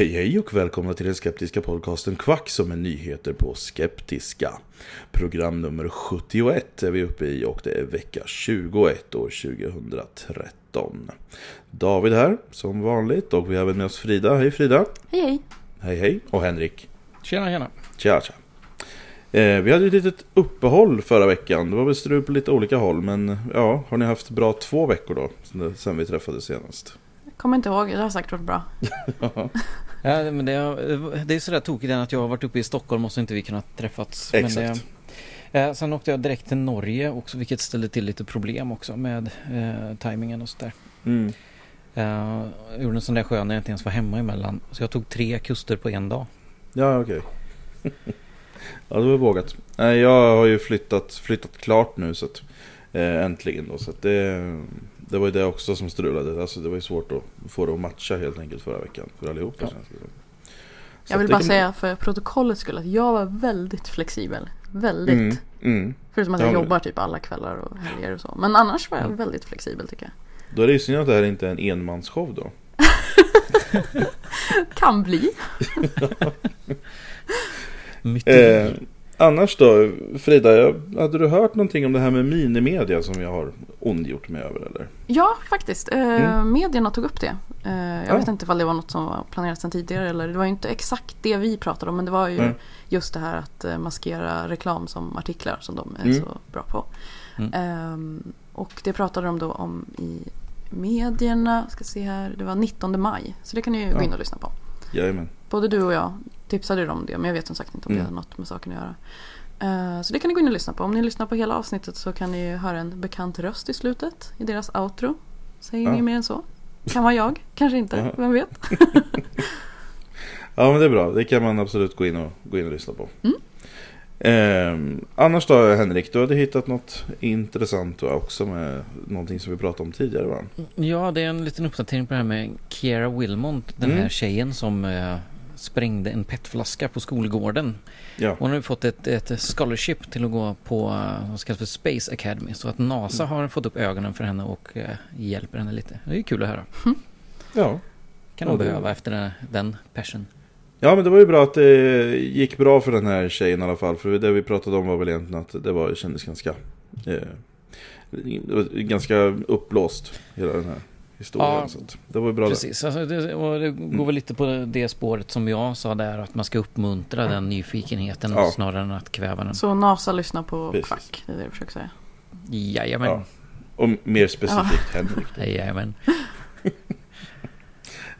Hej hej och välkomna till den skeptiska podcasten Kvack som är nyheter på skeptiska. Program nummer 71 är vi uppe i och det är vecka 21 år 2013. David här som vanligt och vi har även med oss Frida. Hej Frida! Hej hej. Hej hej! Och Henrik. Tjena tjena. Tja tja! Eh, vi hade ett litet uppehåll förra veckan. Det var väl strul på lite olika håll men ja, har ni haft bra två veckor då? Sen vi träffades senast? Kommer inte ihåg, det har säkert varit bra. Ja, men det, är- det är sådär tokigt att jag har varit uppe i Stockholm och så inte vi kunnat träffats. Men Exakt. det, eh, sen åkte jag direkt till Norge också vilket ställde till lite problem också med eh, tajmingen och sådär. Mm. Eh, jag gjorde en sån där sjö när jag inte ens var hemma emellan. Så jag tog tre kuster på en dag. Ja, okej. ja, det var vågat. Nej, jag har ju flyttat, flyttat klart nu så att, eh, äntligen då. Så att det, det var ju det också som strulade. Alltså det var ju svårt att få det att matcha helt enkelt förra veckan för allihopa. Ja. Jag vill bara kan- säga för protokollets skull att jag var väldigt flexibel. Väldigt. Mm, mm. Förutom att Ja, jag men- jobbar typ alla kvällar och helger och så. Men annars var jag Mm. väldigt flexibel tycker jag. Då är det ju synd att det här inte är en enmansshow då. Kan bli. Myteri. Eh, annars då, Frida, hade du hört någonting om det här med minimedia som jag har ondgjort mig över eller? Ja, faktiskt. Eh, Mm. Medierna tog upp det. Eh, jag Ja. vet inte ifall det var något som var planerat sedan tidigare. Eller det var inte exakt det vi pratade om. Men det var ju Mm. just det här att eh, maskera reklam som artiklar som de är Mm. så bra på. Ehm, och det pratade de då om i medierna. Ska se här. Det var 19 maj. Så det kan ni ju gå Ja. in och lyssna på. Jajamän. Både du och jag tipsade ju om det. Men jag vet som sagt inte om det Mm. hade något med saken att göra. Eh, Så det kan ni gå in och lyssna på. Om ni lyssnar på hela avsnittet så kan ni höra en bekant röst i slutet i deras outro. Säger Ja. ni mer än så? Kan vara jag, kanske inte, Ja. vem vet? Ja men det är bra, det kan man absolut gå in och, gå in och lyssna på. Mm. Ehm, annars då Henrik, du hade hittat något intressant va, också med någonting som vi pratade om tidigare va? Ja, det är en liten uppdatering på det här med Kiera Wilmont. Den Mm. här tjejen som eh, sprängde en petflaska på skolgården. Ja, Hon har ju fått ett, ett scholarship till att gå på eh, vad kallas för Space Academy. Så att NASA har fått upp ögonen för henne och eh, hjälper henne lite. Det är ju kul att höra. ja. Kan Ja, hon det- behöva efter den, den passion. ja men det var ju bra att det gick bra för den här tjejen i alla fall. För det vi pratade om var väl egentligen att det var, kändes ganska, eh, det ganska uppblåst hela den här historien. Ja, så att det var ju bra. Precis, alltså det, och det går Mm. väl lite på det spåret som jag sa där. Att man ska uppmuntra den nyfikenheten Ja. snarare än att kväva den. Så NASA lyssnar på Precis. Kvack, det är det du försöker säga. Jajamän. Ja. Och mer specifikt Henrik. då. Jajamän.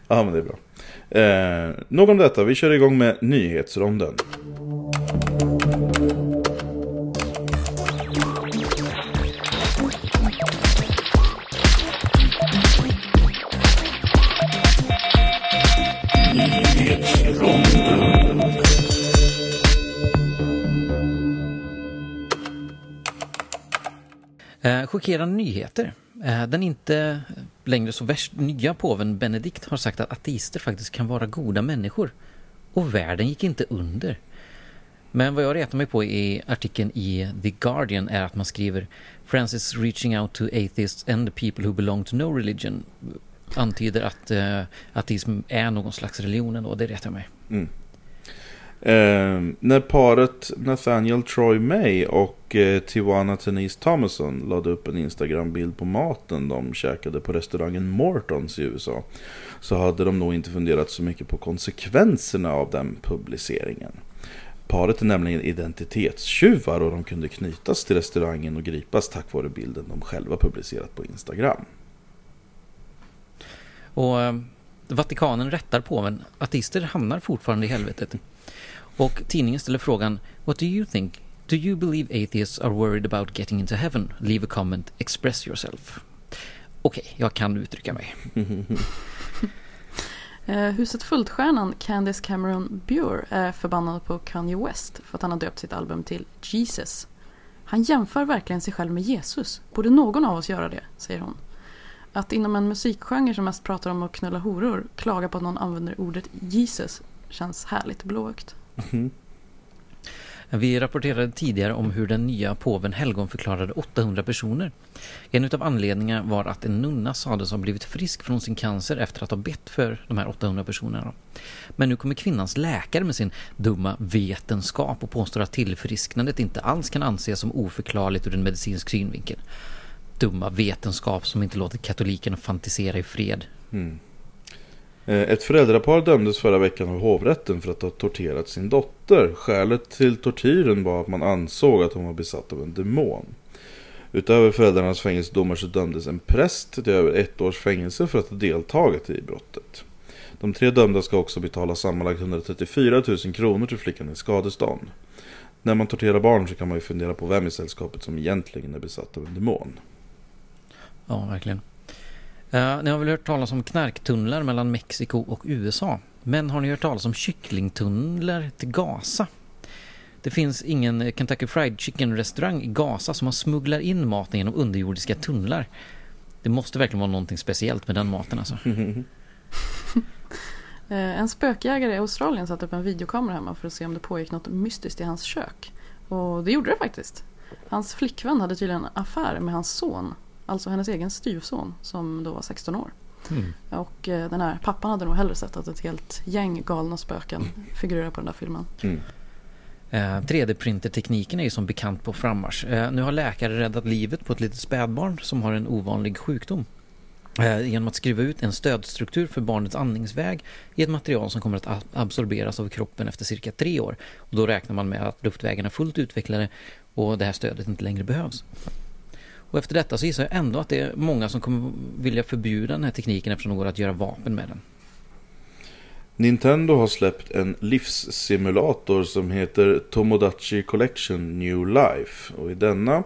Ja men det är bra. Eh, nog om detta, vi kör igång med nyhetsronden. Eh, chockerande nyheter. Eh, den inte längre så värst nya påven Benedikt har sagt att ateister faktiskt kan vara goda människor. Och världen gick inte under. Men vad jag retar mig på i artikeln i The Guardian är att man skriver Francis reaching out to atheists and the people who belong to no religion antyder att eh, ateism är någon slags religion ändå, det retar mig. Mm. Eh, när paret Nathaniel Troy May och eh, Tiwana Tenise Thomason lade upp en Instagram-bild på maten de käkade på restaurangen Mortons i USA så hade de nog inte funderat så mycket på konsekvenserna av den publiceringen. Paret är nämligen identitetstjuvar och de kunde knytas till restaurangen och gripas tack vare bilden de själva publicerat på Instagram. Och eh, Vatikanen rättar påven, ateister hamnar fortfarande i helvetet. Och tidningen ställer frågan What do you think? Do you believe atheists are worried about getting into heaven? Leave a comment, express yourself. Okej, okay, jag kan uttrycka mig. Eh, huset Fultstjärnan Candice Cameron Bure är förbannad på Kanye West för att han har döpt sitt album till Jesus. Han jämför verkligen sig själv med Jesus. Borde någon av oss göra det, säger hon. Att inom en musikgenre som mest pratar om att knulla horor klaga på att någon använder ordet Jesus känns härligt blåögt. Mm. Vi rapporterade tidigare om hur den nya påven helgonförklarade 800 personer. En av anledningarna var att en nunna sades ha blivit frisk från sin cancer efter att ha bett för de här 800 personerna. Men nu kommer kvinnans läkare med sin dumma vetenskap och påstår att tillfrisknandet inte alls kan anses som oförklarligt ur en medicinsk synvinkel. Dumma vetenskap som inte låter katolikerna fantisera i fred. Mm. Eh, ett föräldrapar dömdes förra veckan av hovrätten för att ha torterat sin dotter. Skälet till tortyren var att man ansåg att hon var besatt av en demon. Utöver föräldrarnas fängelsedomar så dömdes en präst till över ett års fängelse för att ha deltagit i brottet. De tre dömda ska också betala sammanlagt 134 000 kronor till flickan i skadestånd. När man torterar barn så kan man ju fundera på vem i sällskapet som egentligen är besatt av en demon. Ja, verkligen. Uh, ni har väl hört talas om knarktunnlar mellan Mexiko och USA. Men har ni hört talas om kycklingtunnlar till Gaza? Det finns ingen Kentucky Fried Chicken restaurang i Gaza som har smugglar in maten genom underjordiska tunnlar. Det måste verkligen vara någonting speciellt med den maten alltså. Eh, en spökjägare i Australien satte upp en videokamera hemma för att se om det pågick något mystiskt i hans kök. Och det gjorde det faktiskt. Hans flickvän hade tydligen affär med hans son Alltså hennes egen styvson som då var 16 år. Mm. Och eh, den här pappan hade nog hellre sett att ett helt gäng galna spöken figurerar på den där filmen. Mm. Eh, 3D-printertekniken är ju som bekant på frammarsch. Eh, nu har läkare räddat livet på ett litet spädbarn som har en ovanlig sjukdom. Eh, genom att skriva ut en stödstruktur för barnets andningsväg i ett material som kommer att absorberas av kroppen efter cirka tre år. Och då räknar man med att luftvägarna är fullt utvecklade och det här stödet inte längre behövs. Och efter detta så gissar jag ändå att det är många som kommer vilja förbjuda den här tekniken eftersom det går att göra vapen med den. Nintendo har släppt en livssimulator som heter Tomodachi Collection New Life. Och i denna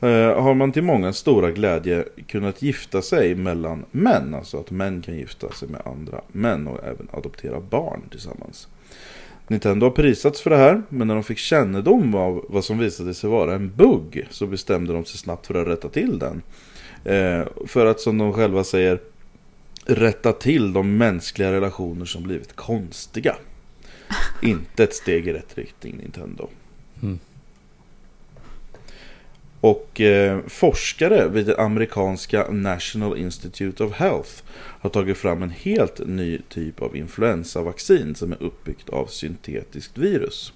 eh, har man till många stora glädje kunnat gifta sig mellan män. Alltså att män kan gifta sig med andra män och även adoptera barn tillsammans. Nintendo har prisats för det här, men när de fick kännedom av vad som visade sig vara en bugg så bestämde de sig snabbt för att rätta till den. Eh, för att som de själva säger rätta till de mänskliga relationer som blivit konstiga. Inte ett steg i rätt riktning Nintendo. Mm. Och eh, forskare vid det amerikanska National Institute of Health har tagit fram en helt ny typ av influensavaccin som är uppbyggt av syntetiskt virus.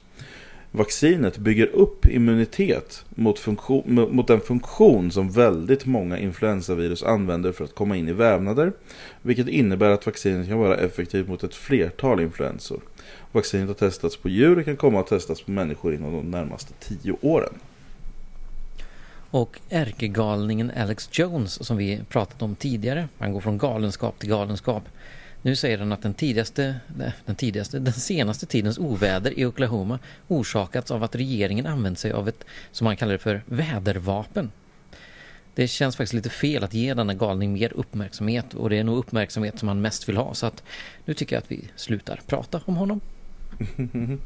Vaccinet bygger upp immunitet mot, funktion, mot den funktion som väldigt många influensavirus använder för att komma in i vävnader, vilket innebär att vaccinet kan vara effektivt mot ett flertal influensor. Vaccinet har testats på djur och kan komma att testas på människor inom de närmaste tio åren. Och ärkegalningen Alex Jones som vi pratat om tidigare, han går från galenskap till galenskap. Nu säger han att den tidigaste, den tidigaste, den senaste tidens oväder i Oklahoma orsakats av att regeringen använt sig av ett, som han kallar det för, vädervapen. Det känns faktiskt lite fel att ge denna galning mer uppmärksamhet och det är nog uppmärksamhet som han mest vill ha så att nu tycker jag att vi slutar prata om honom.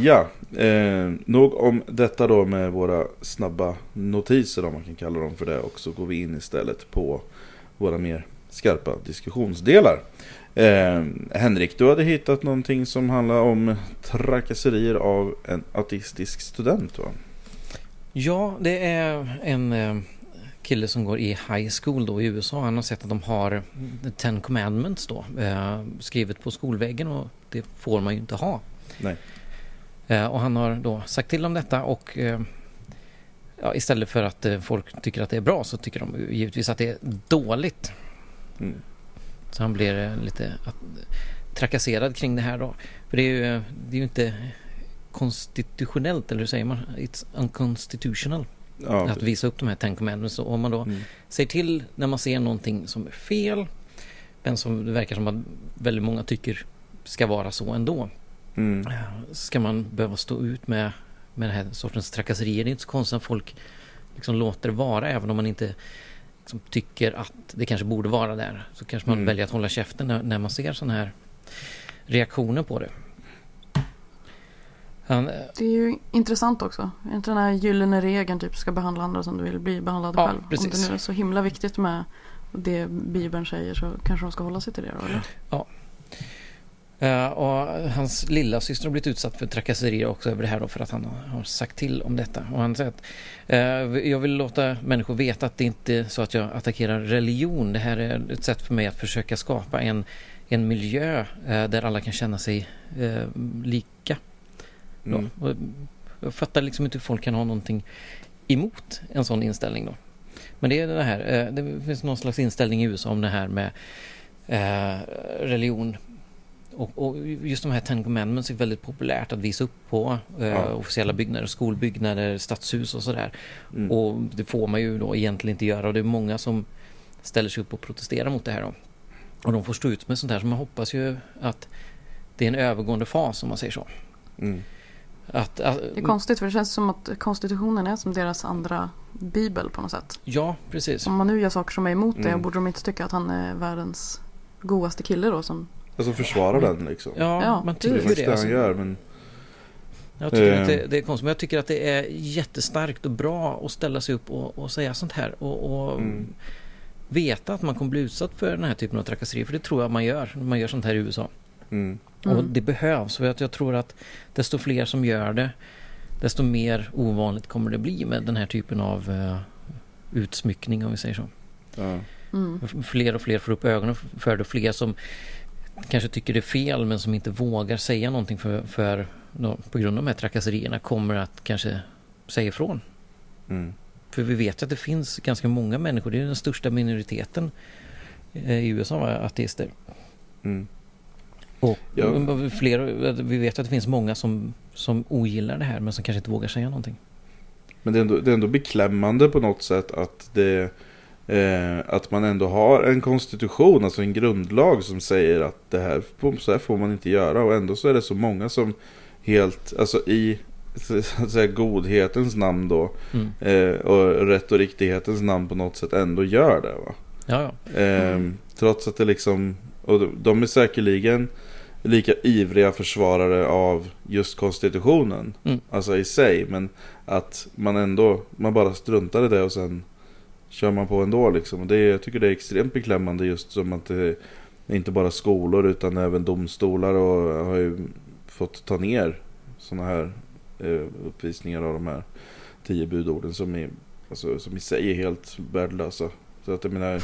Ja, eh, nog om detta då med våra snabba notiser om man kan kalla dem för det. Och så går vi in istället på våra mer skarpa diskussionsdelar. Eh, Henrik, du hade hittat någonting som handlar om trakasserier av en ateistisk student va? Ja, det är en eh, kille som går i high school då i USA. Han har sett att de har Ten Commandments då eh, skrivet på skolväggen och det får man ju inte ha. Nej. Eh, och han har då sagt till om detta och eh, ja, istället för att eh, folk tycker att det är bra så tycker de givetvis att det är dåligt. Mm. Så han blir lite trakasserad kring det här då. För det är ju, det är ju inte konstitutionellt, eller hur säger man? It's unconstitutional. Ja, att visa upp de här Ten Commandments. Så om man då Mm. säger till när man ser någonting som är fel, men som det verkar som att väldigt många tycker ska vara så ändå. Mm. Ska man behöva stå ut med, med den här sortens trakasserier? Det är inte så konstigt att folk liksom låter det vara, även om man inte liksom tycker att det kanske borde vara där. Så kanske man Mm. väljer att hålla käften när, när man ser sådana här reaktioner på det. Han, Det är ju intressant också. Är inte den här gyllene regeln typ ska behandla andra som du vill bli behandlad Ja, själv? Om precis. det nu är så himla viktigt med det Bibeln säger så kanske de ska hålla sig till det då, eller? Eh, och hans lilla syster har blivit utsatt för trakasserier också över det här då för att han har sagt till om detta. Och han säger att eh, jag vill låta människor veta att det inte är så att jag attackerar religion. Det här är ett sätt för mig att försöka skapa en, en miljö eh, där alla kan känna sig eh, lika. Mm. Och jag fattar liksom inte hur folk kan ha någonting emot en sån inställning då. Men det är det här, eh, det finns någon slags inställning i USA om det här med eh, religion. Och, och just de här Ten Commandments är väldigt populärt att visa upp på eh, Ja. officiella byggnader, skolbyggnader, stadshus och sådär. Mm. Och det får man ju då egentligen inte göra och det är många som ställer sig upp och protesterar mot det här då. Och de får stå ut med sånt här så man hoppas ju att det är en övergående fas om man säger så. Mm. Att, att, Det är konstigt för det känns som att konstitutionen är som deras andra bibel på något sätt. Ja, precis. Om man nu gör saker som är emot det Mm. borde de inte tycka att han är världens godaste kille då som Alltså försvara den liksom. Ja, Ja, man det det tycker är det. det Alltså, han gör men jag tycker Eh. att det, det är konstigt, men jag tycker att det är jättestarkt och bra att ställa sig upp och, och säga sånt här. Och, och Mm. veta att man kommer bli utsatt för den här typen av trakasserier. För det tror jag man gör när man gör sånt här i USA. mm. Och Mm. det behövs. För att jag tror att desto fler som gör det, desto mer ovanligt kommer det bli med den här typen av eh, utsmyckning om vi säger så. Ja. mm. Fler och fler får upp ögonen för det. Fler som kanske tycker det är fel men som inte vågar säga någonting för, för på grund av de här trakasserierna kommer att kanske säga ifrån. Mm. För vi vet att det finns ganska många människor, det är den största minoriteten eh, i USA, va, ateister. Mm. Och Ja. fler, vi vet att det finns många som, som ogillar det här men som kanske inte vågar säga någonting. Men det är, ändå, det är ändå beklämmande på något sätt att det eh, att man ändå har en konstitution, alltså en grundlag som säger att det här, så här får man inte göra och ändå så är det så många som helt, alltså i säga, godhetens namn då Mm. eh, och rätt och riktighetens namn på något sätt ändå gör det va. Ja, ja. Eh, Trots att det liksom, och de- de är säkerligen lika ivriga försvarare av just konstitutionen. Mm. Alltså i sig. Men att man ändå, man bara struntar i det och sen kör man på ändå liksom. Och det, jag tycker det är extremt beklämmande just som att det inte bara skolor utan även domstolar och har ju fått ta ner sådana här eh, uppvisningar av de här tio budorden som, är, alltså, som i sig är helt värdelösa. Så att jag menar,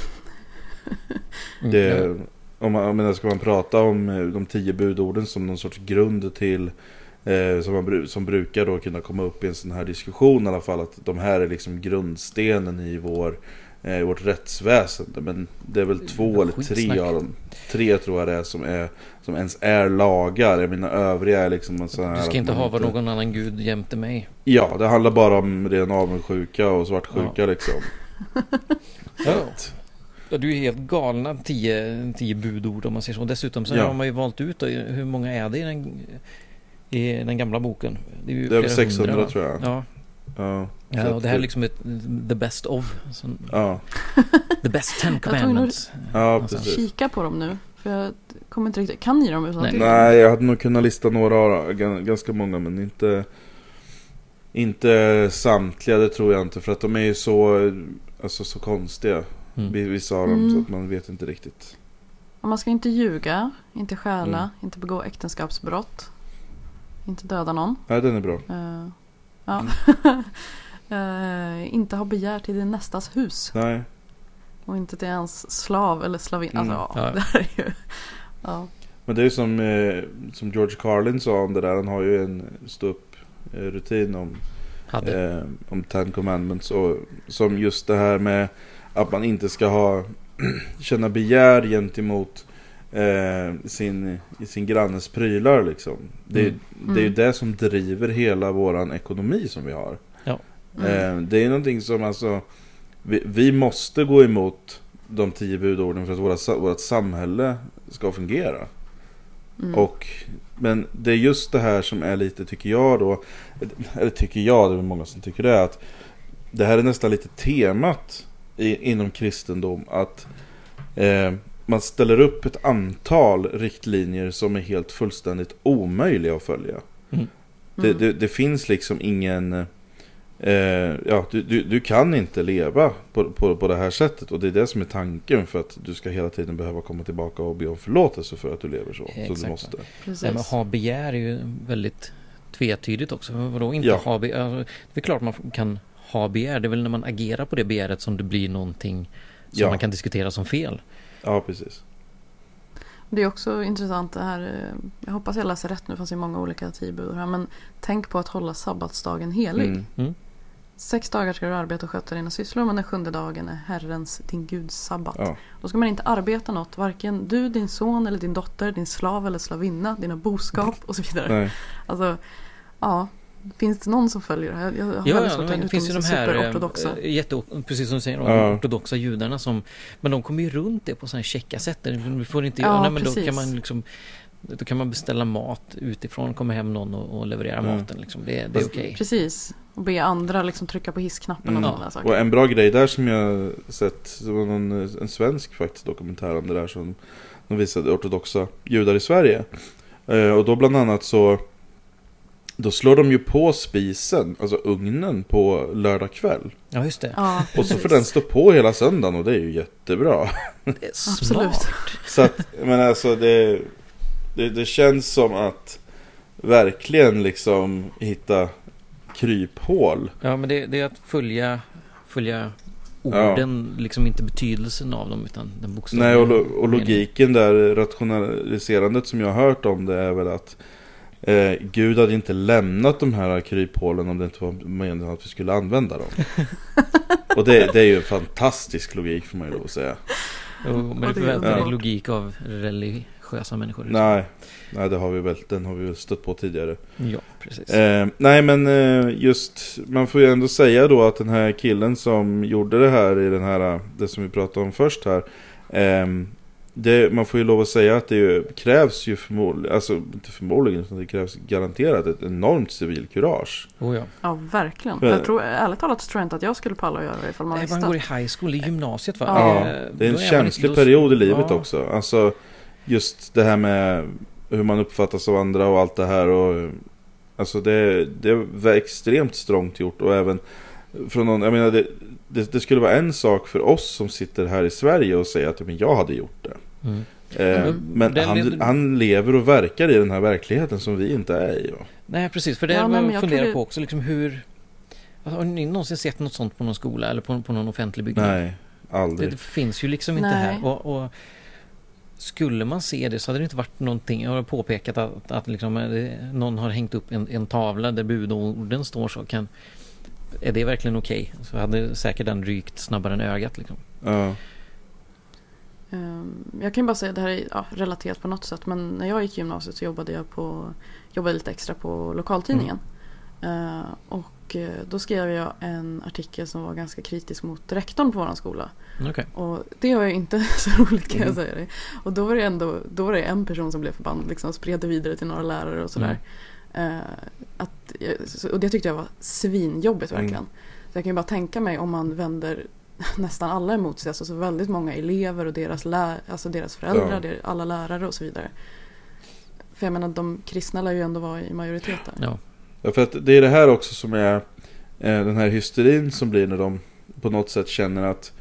Mm. det, om man, jag menar, ska man prata om eh, de tio budorden som någon sorts grund till eh, som, man, som brukar då kunna komma upp i en sån här diskussion i alla fall att de här är liksom grundstenen i vår eh, vårt rättsväsende men det är väl två eller tre av dem tre tror jag det är som är som ens är lagar jag menar övriga är liksom en sån här Du ska inte man ha vad någon annan gud jämte mig. Ja det handlar bara om ren avundsjuka och svartsjuka Ja. liksom. Ja, du är helt galna tio, tio budord om man säger så. Dessutom så Ja. har man ju valt ut då, hur många är det i den, i den gamla boken? Det är, ju Det är över flera 600 hundra, tror jag. Ja, Ja, ja och det här är liksom ett the best of. Så, Ja, the best ten commandments. ja precis. Kika på dem nu. För jag kommer inte riktigt... Kan ni dem utan Nej. Nej, jag hade nog kunnat lista några, av ganska många, men inte Inte samtliga, det tror jag inte. För att de är ju så, alltså, så konstiga. Mm. Vi- Vissa av dem, Mm. så att man vet inte riktigt. Och Man ska inte ljuga, inte stjäla, Mm. inte begå äktenskapsbrott. Inte döda någon. Nej, den är bra. Eh, ja. Mm. Eh, inte ha begär till din nästas hus. Nej, Och inte till ens slav eller slavin. Mm. Alltså, Ja. ja. det är ju... Ja. men det är ju som, eh, som George Carlin sa om det där. Han har ju en ståupp eh, rutin om eh, om Ten Commandments. Och, som just det här med att man inte ska ha känna begär gentemot eh, sin, i sin grannes prylar. Liksom. Det, Mm. det är ju Mm. det som driver hela våran ekonomi som vi har. Ja. Mm. Eh, det är någonting som alltså vi, vi måste gå emot de tio budorden för att våra, vårt samhälle ska fungera. Mm. Och, men det är just det här som är lite, tycker jag då, eller tycker jag, det är många som tycker det, att det här är nästan lite temat i, inom kristendom, att eh, man ställer upp ett antal riktlinjer som är helt fullständigt omöjliga att följa. Mm. Det, Mm. det, det finns liksom ingen... Eh, ja, du, du, du kan inte leva på, på, på det här sättet och det är det som är tanken för att du ska hela tiden behöva komma tillbaka och be om förlåtelse för att du lever så. Så Exakt. du måste. Nej, men ha begär är ju väldigt tvetydigt också. Vadå inte Ja. ha begär? Alltså, det är klart man kan ha begär. Det är väl när man agerar på det begäret som det blir någonting som Ja. man kan diskutera som fel. Ja, precis. Det är också intressant det här. eh, Jag hoppas jag läser rätt nu. Det fanns ju många olika tibur här. Men tänk på att hålla sabbatsdagen helig. Mm. Sex dagar ska du arbeta och sköta dina sysslor. Men den sjunde dagen är Herrens, din Guds sabbat. Ja. Då ska man inte arbeta något. Varken du, din son eller din dotter, din slav eller slavinna, dina boskap och så vidare. Nej. Alltså, ja. Finns det någon som följer det här? Jag har Ja, ja men det finns ju de här eh, eh, jätte, precis som du säger, de Ja. ortodoxa judarna som Men de kommer ju runt det på sådana här checka sätt. Du får inte Ja, göra, nej, men då precis. kan man liksom Då kan man beställa mat utifrån, kommer hem någon och, och levererar Mm. maten liksom. Det, det är okej. Precis. Och be andra liksom trycka på hissknappen Mm. och saker. Och en bra grej där som jag sett, det var någon, en svensk faktiskt dokumentär om det där som de visade ortodoxa judar i Sverige. Eh, och då bland annat så då slår de ju på spisen, alltså ugnen, på lördag kväll. Ja just det. Ja, Och så får den stå på hela söndagen och det är ju jättebra. det är Absolut. smart. Så att, men alltså det, det, det känns som att verkligen liksom hitta kryphål. Ja men det, det är att följa Följa orden, liksom inte betydelsen av dem utan den bokstavliga Nej, och, lo- och meningen. logiken där, rationaliserandet som jag har hört om det är väl att eh, Gud hade inte lämnat de här kryphålen om det inte var meningen att vi skulle använda dem. och det, det är ju en fantastisk logik får man ju lov att säga. Jo, men Ja, det förväntar dig underbart. logik av religiösa människor. Nej, nej det har vi väl, den har vi väl stött på tidigare. Ja, precis. Eh, nej men eh, just, man får ju ändå säga då att den här killen som gjorde det här i den här, det som vi pratade om först här. ehm, det, man får ju lov att säga att det ju, krävs ju förmodligen, alltså inte förmodligen, utan det krävs garanterat ett enormt civilkurage. Oh, ja. Ja, verkligen. För- Jag tror, ärligt talat så tror jag inte att jag skulle palla att göra det ifall man Nej, visste. man går i high school, i gymnasiet va? Ja. Ja, Eh, det är en känslig då- period i livet ja. också. Alltså just det här med hur man uppfattas av andra och allt det här. Och, alltså det, det var extremt strångt gjort och även från någon, jag menar det, det, det skulle vara en sak för oss som sitter här i Sverige och säga att men jag hade gjort det. Mm. Eh, men Den- han, han lever och verkar i den här verkligheten som vi inte är i. Va? Nej, precis. För det Ja, jag funderar det- på också, liksom hur... Alltså, har ni någonsin sett något sånt på någon skola eller på, på någon offentlig byggnad? Nej, Det, aldrig. det finns ju liksom inte Nej. här. Och, och skulle man se det så hade det inte varit någonting. Jag har påpekat att, att liksom, eh, det, någon har hängt upp en, en tavla där budorden står så. Kan, är det verkligen okej? Så hade säkert den rykt snabbare än ögat. Liksom. Ja. Ehm, Jag kan bara säga, det här är ja, relaterat på något sätt, men när jag gick i gymnasiet så jobbade jag på, jobbade lite extra på lokaltidningen. Mm. Eh, och eh, då skrev jag en artikel som var ganska kritisk mot rektorn på vår skola. Okej. Och det var ju inte så roligt kan jag Mm. säga dig. Och då var det ändå då var det en person som blev förbannad liksom, och spred det vidare till några lärare och sådär. Eh, att, så- och det tyckte jag var svinjobbigt Mm. verkligen. Så jag kan ju bara tänka mig om man vänder nästan alla emot sig. Alltså så väldigt många elever och deras, lä- alltså deras föräldrar, Ja. alla lärare och så vidare. För jag menar de kristna lär ju ändå vara i majoritet där. Ja. Ja, för att det är det här också som är eh, den här hysterin som blir när de på något sätt känner att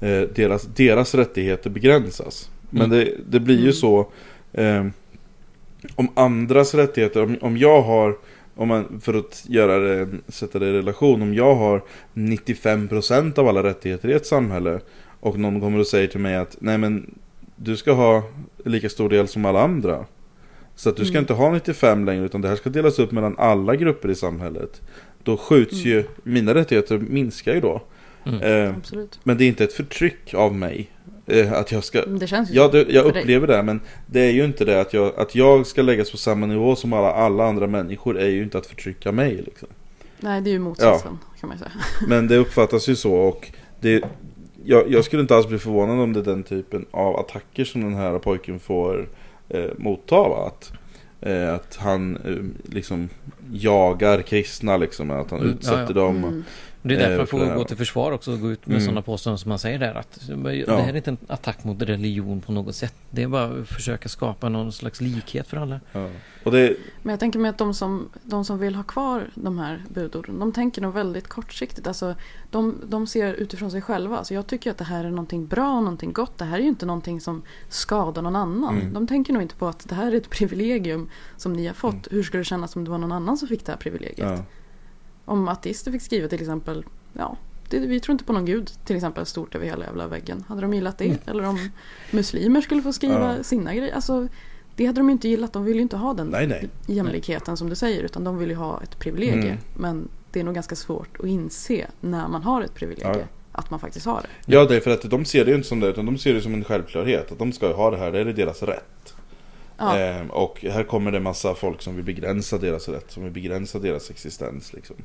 eh, deras, deras rättigheter begränsas. Men Mm. det, det blir ju Mm. så eh, om andras rättigheter, om, om jag har om man, för att göra det, sätta det i relation, om jag har 95% av alla rättigheter i ett samhälle och någon kommer och säger till mig att nej men du ska ha lika stor del som alla andra. Så att du ska Mm. inte ha 95 längre utan det här ska delas upp mellan alla grupper i samhället. Då skjuts Mm. ju, mina rättigheter minskar ju då. Mm. Eh, Absolut. men det är inte ett förtryck av mig. Eh, att jag ska... Men Det känns ju Ja, det, jag för dig. upplever det, men det är ju inte det att jag, att jag ska läggas på samma nivå som alla, alla andra människor är ju inte att förtrycka mig liksom. Nej, det är ju motsatsen kan man säga. Men det uppfattas ju så och det, jag, jag skulle inte alls bli förvånad om det är den typen av attacker som den här pojken får eh, motta. Va? Att, eh, att han eh, liksom jagar kristna liksom, att han Mm, utsätter ja, ja. dem. Mm. Det är därför Eh, man för det får gå till försvar också och gå ut med Mm. sådana påståenden som man säger där. Att det här är inte en attack mot religion på något sätt. Det är bara att försöka skapa någon slags likhet för alla. Ja. Och det, Men jag tänker mig att de som, de som vill ha kvar de här budorden, de tänker nog väldigt kortsiktigt. Alltså, de, de ser utifrån sig själva. Alltså, jag tycker att det här är någonting bra och någonting gott. Det här är ju inte någonting som skadar någon annan. Mm. De tänker nog inte på att det här är ett privilegium som ni har fått. Mm. Hur skulle det kännas om det var någon annan som fick det här privilegiet? ja. Om ateister fick skriva till exempel, ja, det, vi tror inte på någon gud till exempel stort över hela jävla väggen. Hade de gillat det? Eller om muslimer skulle få skriva Mm. Ja. sina grejer. Alltså, det hade de ju inte gillat. De vill ju inte ha den Nej, nej. jämlikheten som du säger. Utan de vill ju ha ett privilegie. Mm. Men det är nog ganska svårt att inse när man har ett privilegie. Ja. Att man faktiskt har det. Ja, det är för att de ser det ju inte som det, utan de ser det som en självklarhet. Att de ska ha det här, det är deras rätt. Ja, Eh, och här kommer det massa folk som vill begränsa deras rätt, som vill begränsa deras existens. Liksom.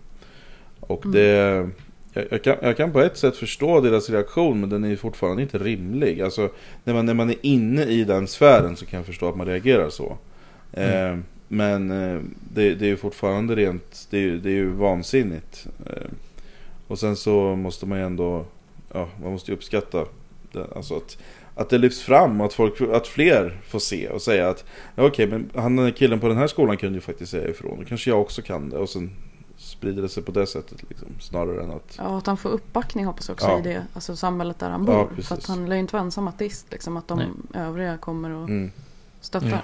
Och Mm. det... Jag, jag, kan, jag kan på ett sätt förstå deras reaktion, men den är fortfarande inte rimlig. Alltså, när, man, när man är inne i den sfären så kan jag förstå att man reagerar så. Eh, men eh, det, det är ju fortfarande rent, det det är ju vansinnigt. Eh, och sen så måste man ju ändå, ja, man måste ju uppskatta det, alltså att, att det lyfts fram och att, folk, att fler får se och säga att ja, okej, men han killen på den här skolan kunde ju faktiskt säga ifrån. Då kanske jag också kan det. Och sen sprider det sig på det sättet liksom, snarare än att... ja, att han får uppbackning hoppas jag också Ja. i det alltså, samhället där han Ja, bor. precis. för att han lär ju inte vara ensam ateist. Liksom, att de Nej. övriga kommer och Mm, stöttar. Mm.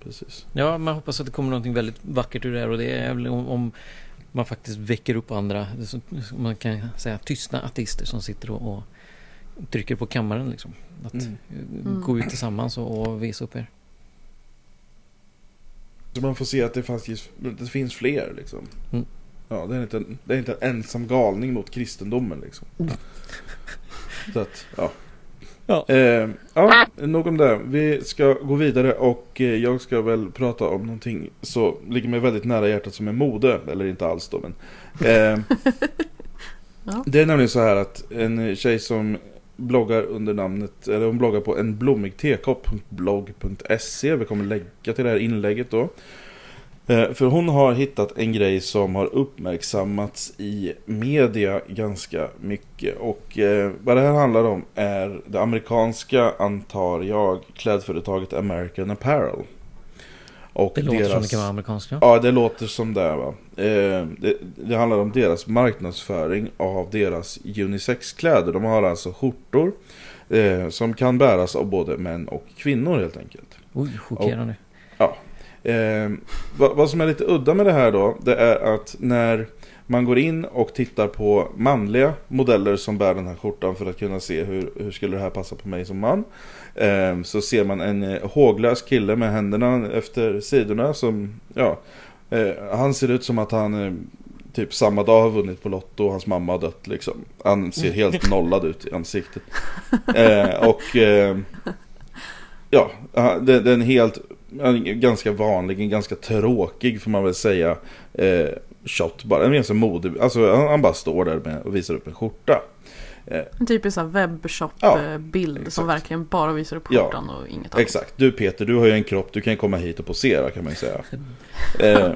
precis. Ja, man hoppas att det kommer någonting väldigt vackert ur det här och det är väl om, om man faktiskt väcker upp andra, man kan säga tystna ateister som sitter och, och trycker på kammaren liksom. Att Mm. eh, gå ut tillsammans och, och visa upp er. Så man får se att det, fanns, det finns fler liksom. Mm. Ja, det är, inte en, det är inte en ensam galning mot kristendomen liksom. Så att, ja. Ja. Eh, ja, nog om det. Vi ska gå vidare och eh, jag ska väl prata om någonting så ligger mig väldigt nära hjärtat som är mode. Eller inte alls då men. Eh, Ja. Det är nämligen så här att en tjej som bloggar under namnet, eller hon bloggar på en blommig tekopp.blogg.se. Vi kommer lägga till det här inlägget då. Eh, För hon har hittat en grej som har uppmärksammats i media ganska mycket. Och eh, vad det här handlar om är det amerikanska, antar jag, klädföretaget American Apparel. Och Det låter som det kan vara amerikanska. Ja, det låter som det va. Eh, det, det handlar om deras marknadsföring av deras unisexkläder. De har alltså skjortor eh, som kan bäras av både män och kvinnor helt enkelt. Oj, chockerande. Eh, vad, vad som är lite udda med det här då, det är att när man går in och tittar på manliga modeller som bär den här skjortan för att kunna se hur, hur skulle det här passa på mig som man. Eh, så ser man en eh, håglös kille med händerna efter sidorna som, ja, eh, han ser ut som att han eh, typ samma dag har vunnit på Lotto och hans mamma har dött liksom. Han ser helt nollad ut i ansiktet. Eh, och eh, ja, det, det är en helt ganska vanlig, en ganska tråkig får man väl säga eh, shot bara. En ganska modig, alltså han, han bara står där med och visar upp en skjorta. En typisk Ja, webbshop-bild exakt. som verkligen bara visar upp Ja, skjortan och inget annat. Exakt, du Peter, du har ju en kropp, du kan komma hit och posera kan man ju säga. Ja, Eh,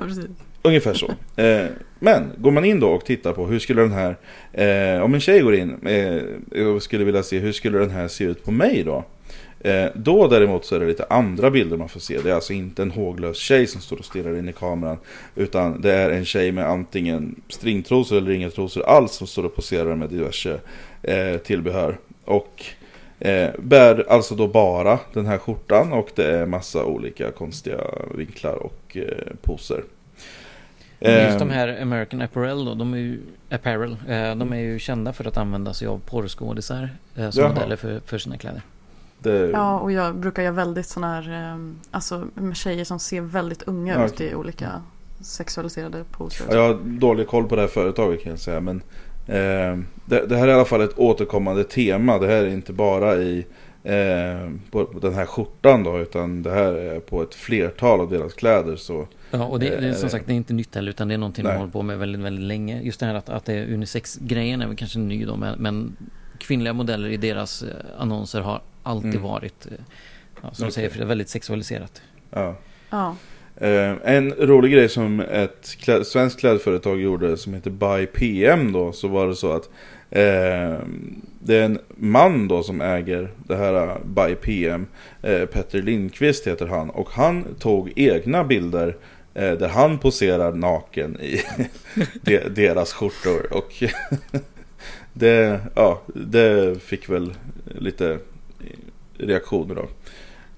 ungefär så. Eh, men går man in då och tittar på hur skulle den här, eh, om en tjej går in eh, och skulle vilja se hur skulle den här se ut på mig då? Eh, då däremot så är det lite andra bilder man får se. Det är alltså inte en håglös tjej som står och stirrar in i kameran. Utan det är en tjej med antingen stringtrosor eller inga trosor alls som står och poserar med diverse eh, tillbehör. Och eh, bär alltså då bara den här skjortan och det är massa olika konstiga vinklar och eh, poser. Just de Eh, här American Apparel då, de är ju, apparel, eh, de är ju kända för att använda sig av porrskådisar eh, som Jaha. modeller för, för sina kläder. Det, Ja, och jag brukar göra väldigt sådana här, eh, alltså med tjejer som ser väldigt unga Ja, ut i olika sexualiserade poser. Ja, jag har dålig koll på det här företaget kan jag säga. Men eh, det, det här är i alla fall ett återkommande tema. Det här är inte bara i eh, på, på den här skjortan då. Utan det här är på ett flertal av deras kläder. Så Ja, och det, det är som Eh, sagt det är inte nytt heller utan det är någonting nej. de håller på med väldigt, väldigt länge. Just det här att, att det är unisex-grejen är väl kanske ny då men, men kvinnliga modeller i deras eh, annonser har alltid Mm. varit, eh, ja, som du säger, för det är väldigt sexualiserat. ja. Ja, Eh, en rolig grej som ett klä, svenskt klädföretag gjorde som heter Buy PM då. Så var det så att eh, det är en man då som äger det här Buy PM. Eh, Petter Lindqvist heter han. Och han tog egna bilder eh, där han poserar naken i de, deras skjortor. Och det, ja, det fick väl lite reaktioner då.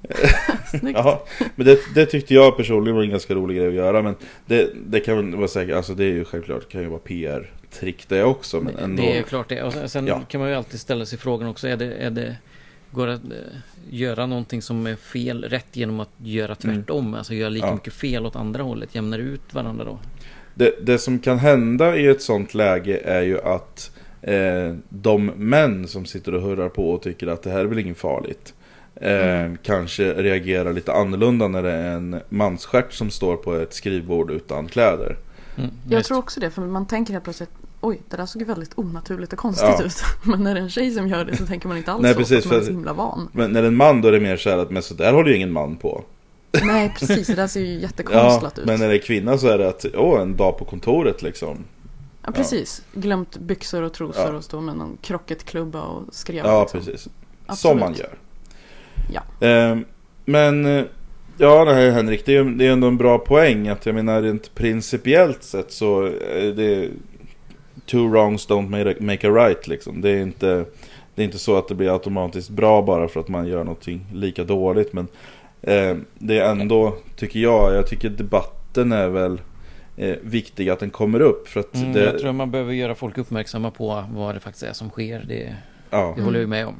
Ja, men det, det tyckte jag personligen var en ganska rolig grej att göra. Men det, det kan vara säkert, alltså det är ju självklart, kan ju vara PR-trick det också. Men ändå. Det är klart det. Och sen- Ja. kan man ju alltid ställa sig frågan också, är det, är det Går det att eh, göra någonting som är fel rätt genom att göra tvärtom? Alltså göra lika Mm. Ja. mycket fel åt andra hållet? Jämnar ut varandra då? Det, det som kan hända i ett sånt läge är ju att eh, de män som sitter och hurrar på och tycker att det här är väl inget farligt. Eh, Kanske reagerar lite annorlunda när det är en mansstjärt som står på ett skrivbord utan kläder. Mm, Jag tror också det, för man tänker helt plötsligt Oj, det där såg ju väldigt onaturligt och konstigt Ja. ut. Men när det är en tjej som gör det så tänker man inte alls Nej, så. precis, för man är så himla van. Men när det är en man då är det mer så här att men så där håller ju ingen man på. Nej, precis. Det där ser ju Ja, jättekonstlat ut. men när det är kvinna så är det att åh, en dag på kontoret liksom. Ja, precis. Glömt byxor och trosor Ja. och stå med någon krocketklubba och skrev. Ja, liksom. precis. Som Absolut. man gör. Ja. Eh, men eh, ja, det här Henrik, det är, ju- det är ändå en bra poäng att jag menar rent principiellt sett så är det two wrongs don't make a, make a right liksom. Det är inte det är inte så att det blir automatiskt bra bara för att man gör någonting lika dåligt. Men eh, det är ändå, tycker jag, jag tycker debatten är väl eh, viktig att den kommer upp. För att Mm, det, Jag tror man behöver göra folk uppmärksamma på vad det faktiskt är som sker. Det, ja. det håller jag med om.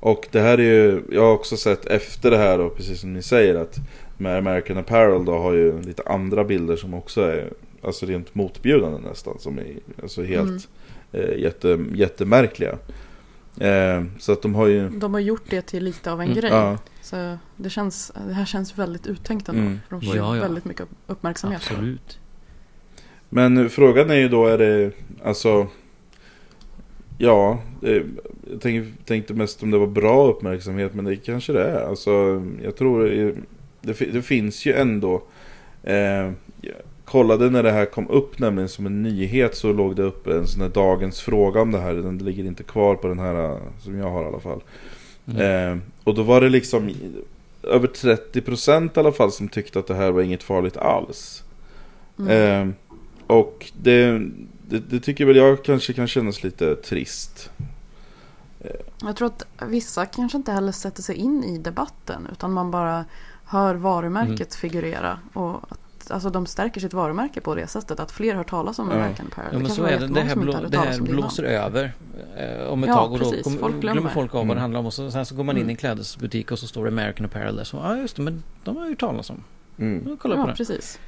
Och det här är ju, jag har också sett efter det här då, precis som ni säger att med American Apparel då har ju lite andra bilder som också är alltså rent motbjudande nästan. Som är alltså helt eh, jätte, jättemärkliga. Eh, så att de har ju... De har gjort det till lite av en Mm, grej. Ja, Så det, känns, det här känns väldigt uttänkt ändå. Mm. För de får Ja, ja. väldigt mycket uppmärksamhet. Absolut. men frågan är ju då, är det alltså... Ja, det, jag tänk, tänkte mest om det var bra uppmärksamhet, men det kanske det är. Alltså, jag tror det, det, fi- det finns ju ändå... Eh, kollade när det här kom upp nämligen som en nyhet så låg det upp en sån här dagens fråga om det här. Den ligger inte kvar på den här eh, som jag har i alla fall. Mm. Eh, och då var det liksom över 30% i alla fall som tyckte att det här var inget farligt alls. Mm. Eh, och det, det, det tycker väl jag kanske kan kännas lite trist. Jag tror att vissa kanske inte heller sätter sig in i debatten. Utan man bara hör varumärket Mm. figurera. Och alltså de stärker sitt varumärke på det sättet. Att fler hör talas om Ja. American Apparel. Ja men kanske så är det. Det här, blå, det här det blåser över eh, om ett Ja, tag och då precis. kommer, Folk glömmer. glömmer. folk av vad det Mm. handlar om och så, sen så går man in i Mm. en klädesbutik och så står det American Apparel där. Så ja just det, men de har ju talas om. Mm. Ja, Kolla på Ja, det. precis.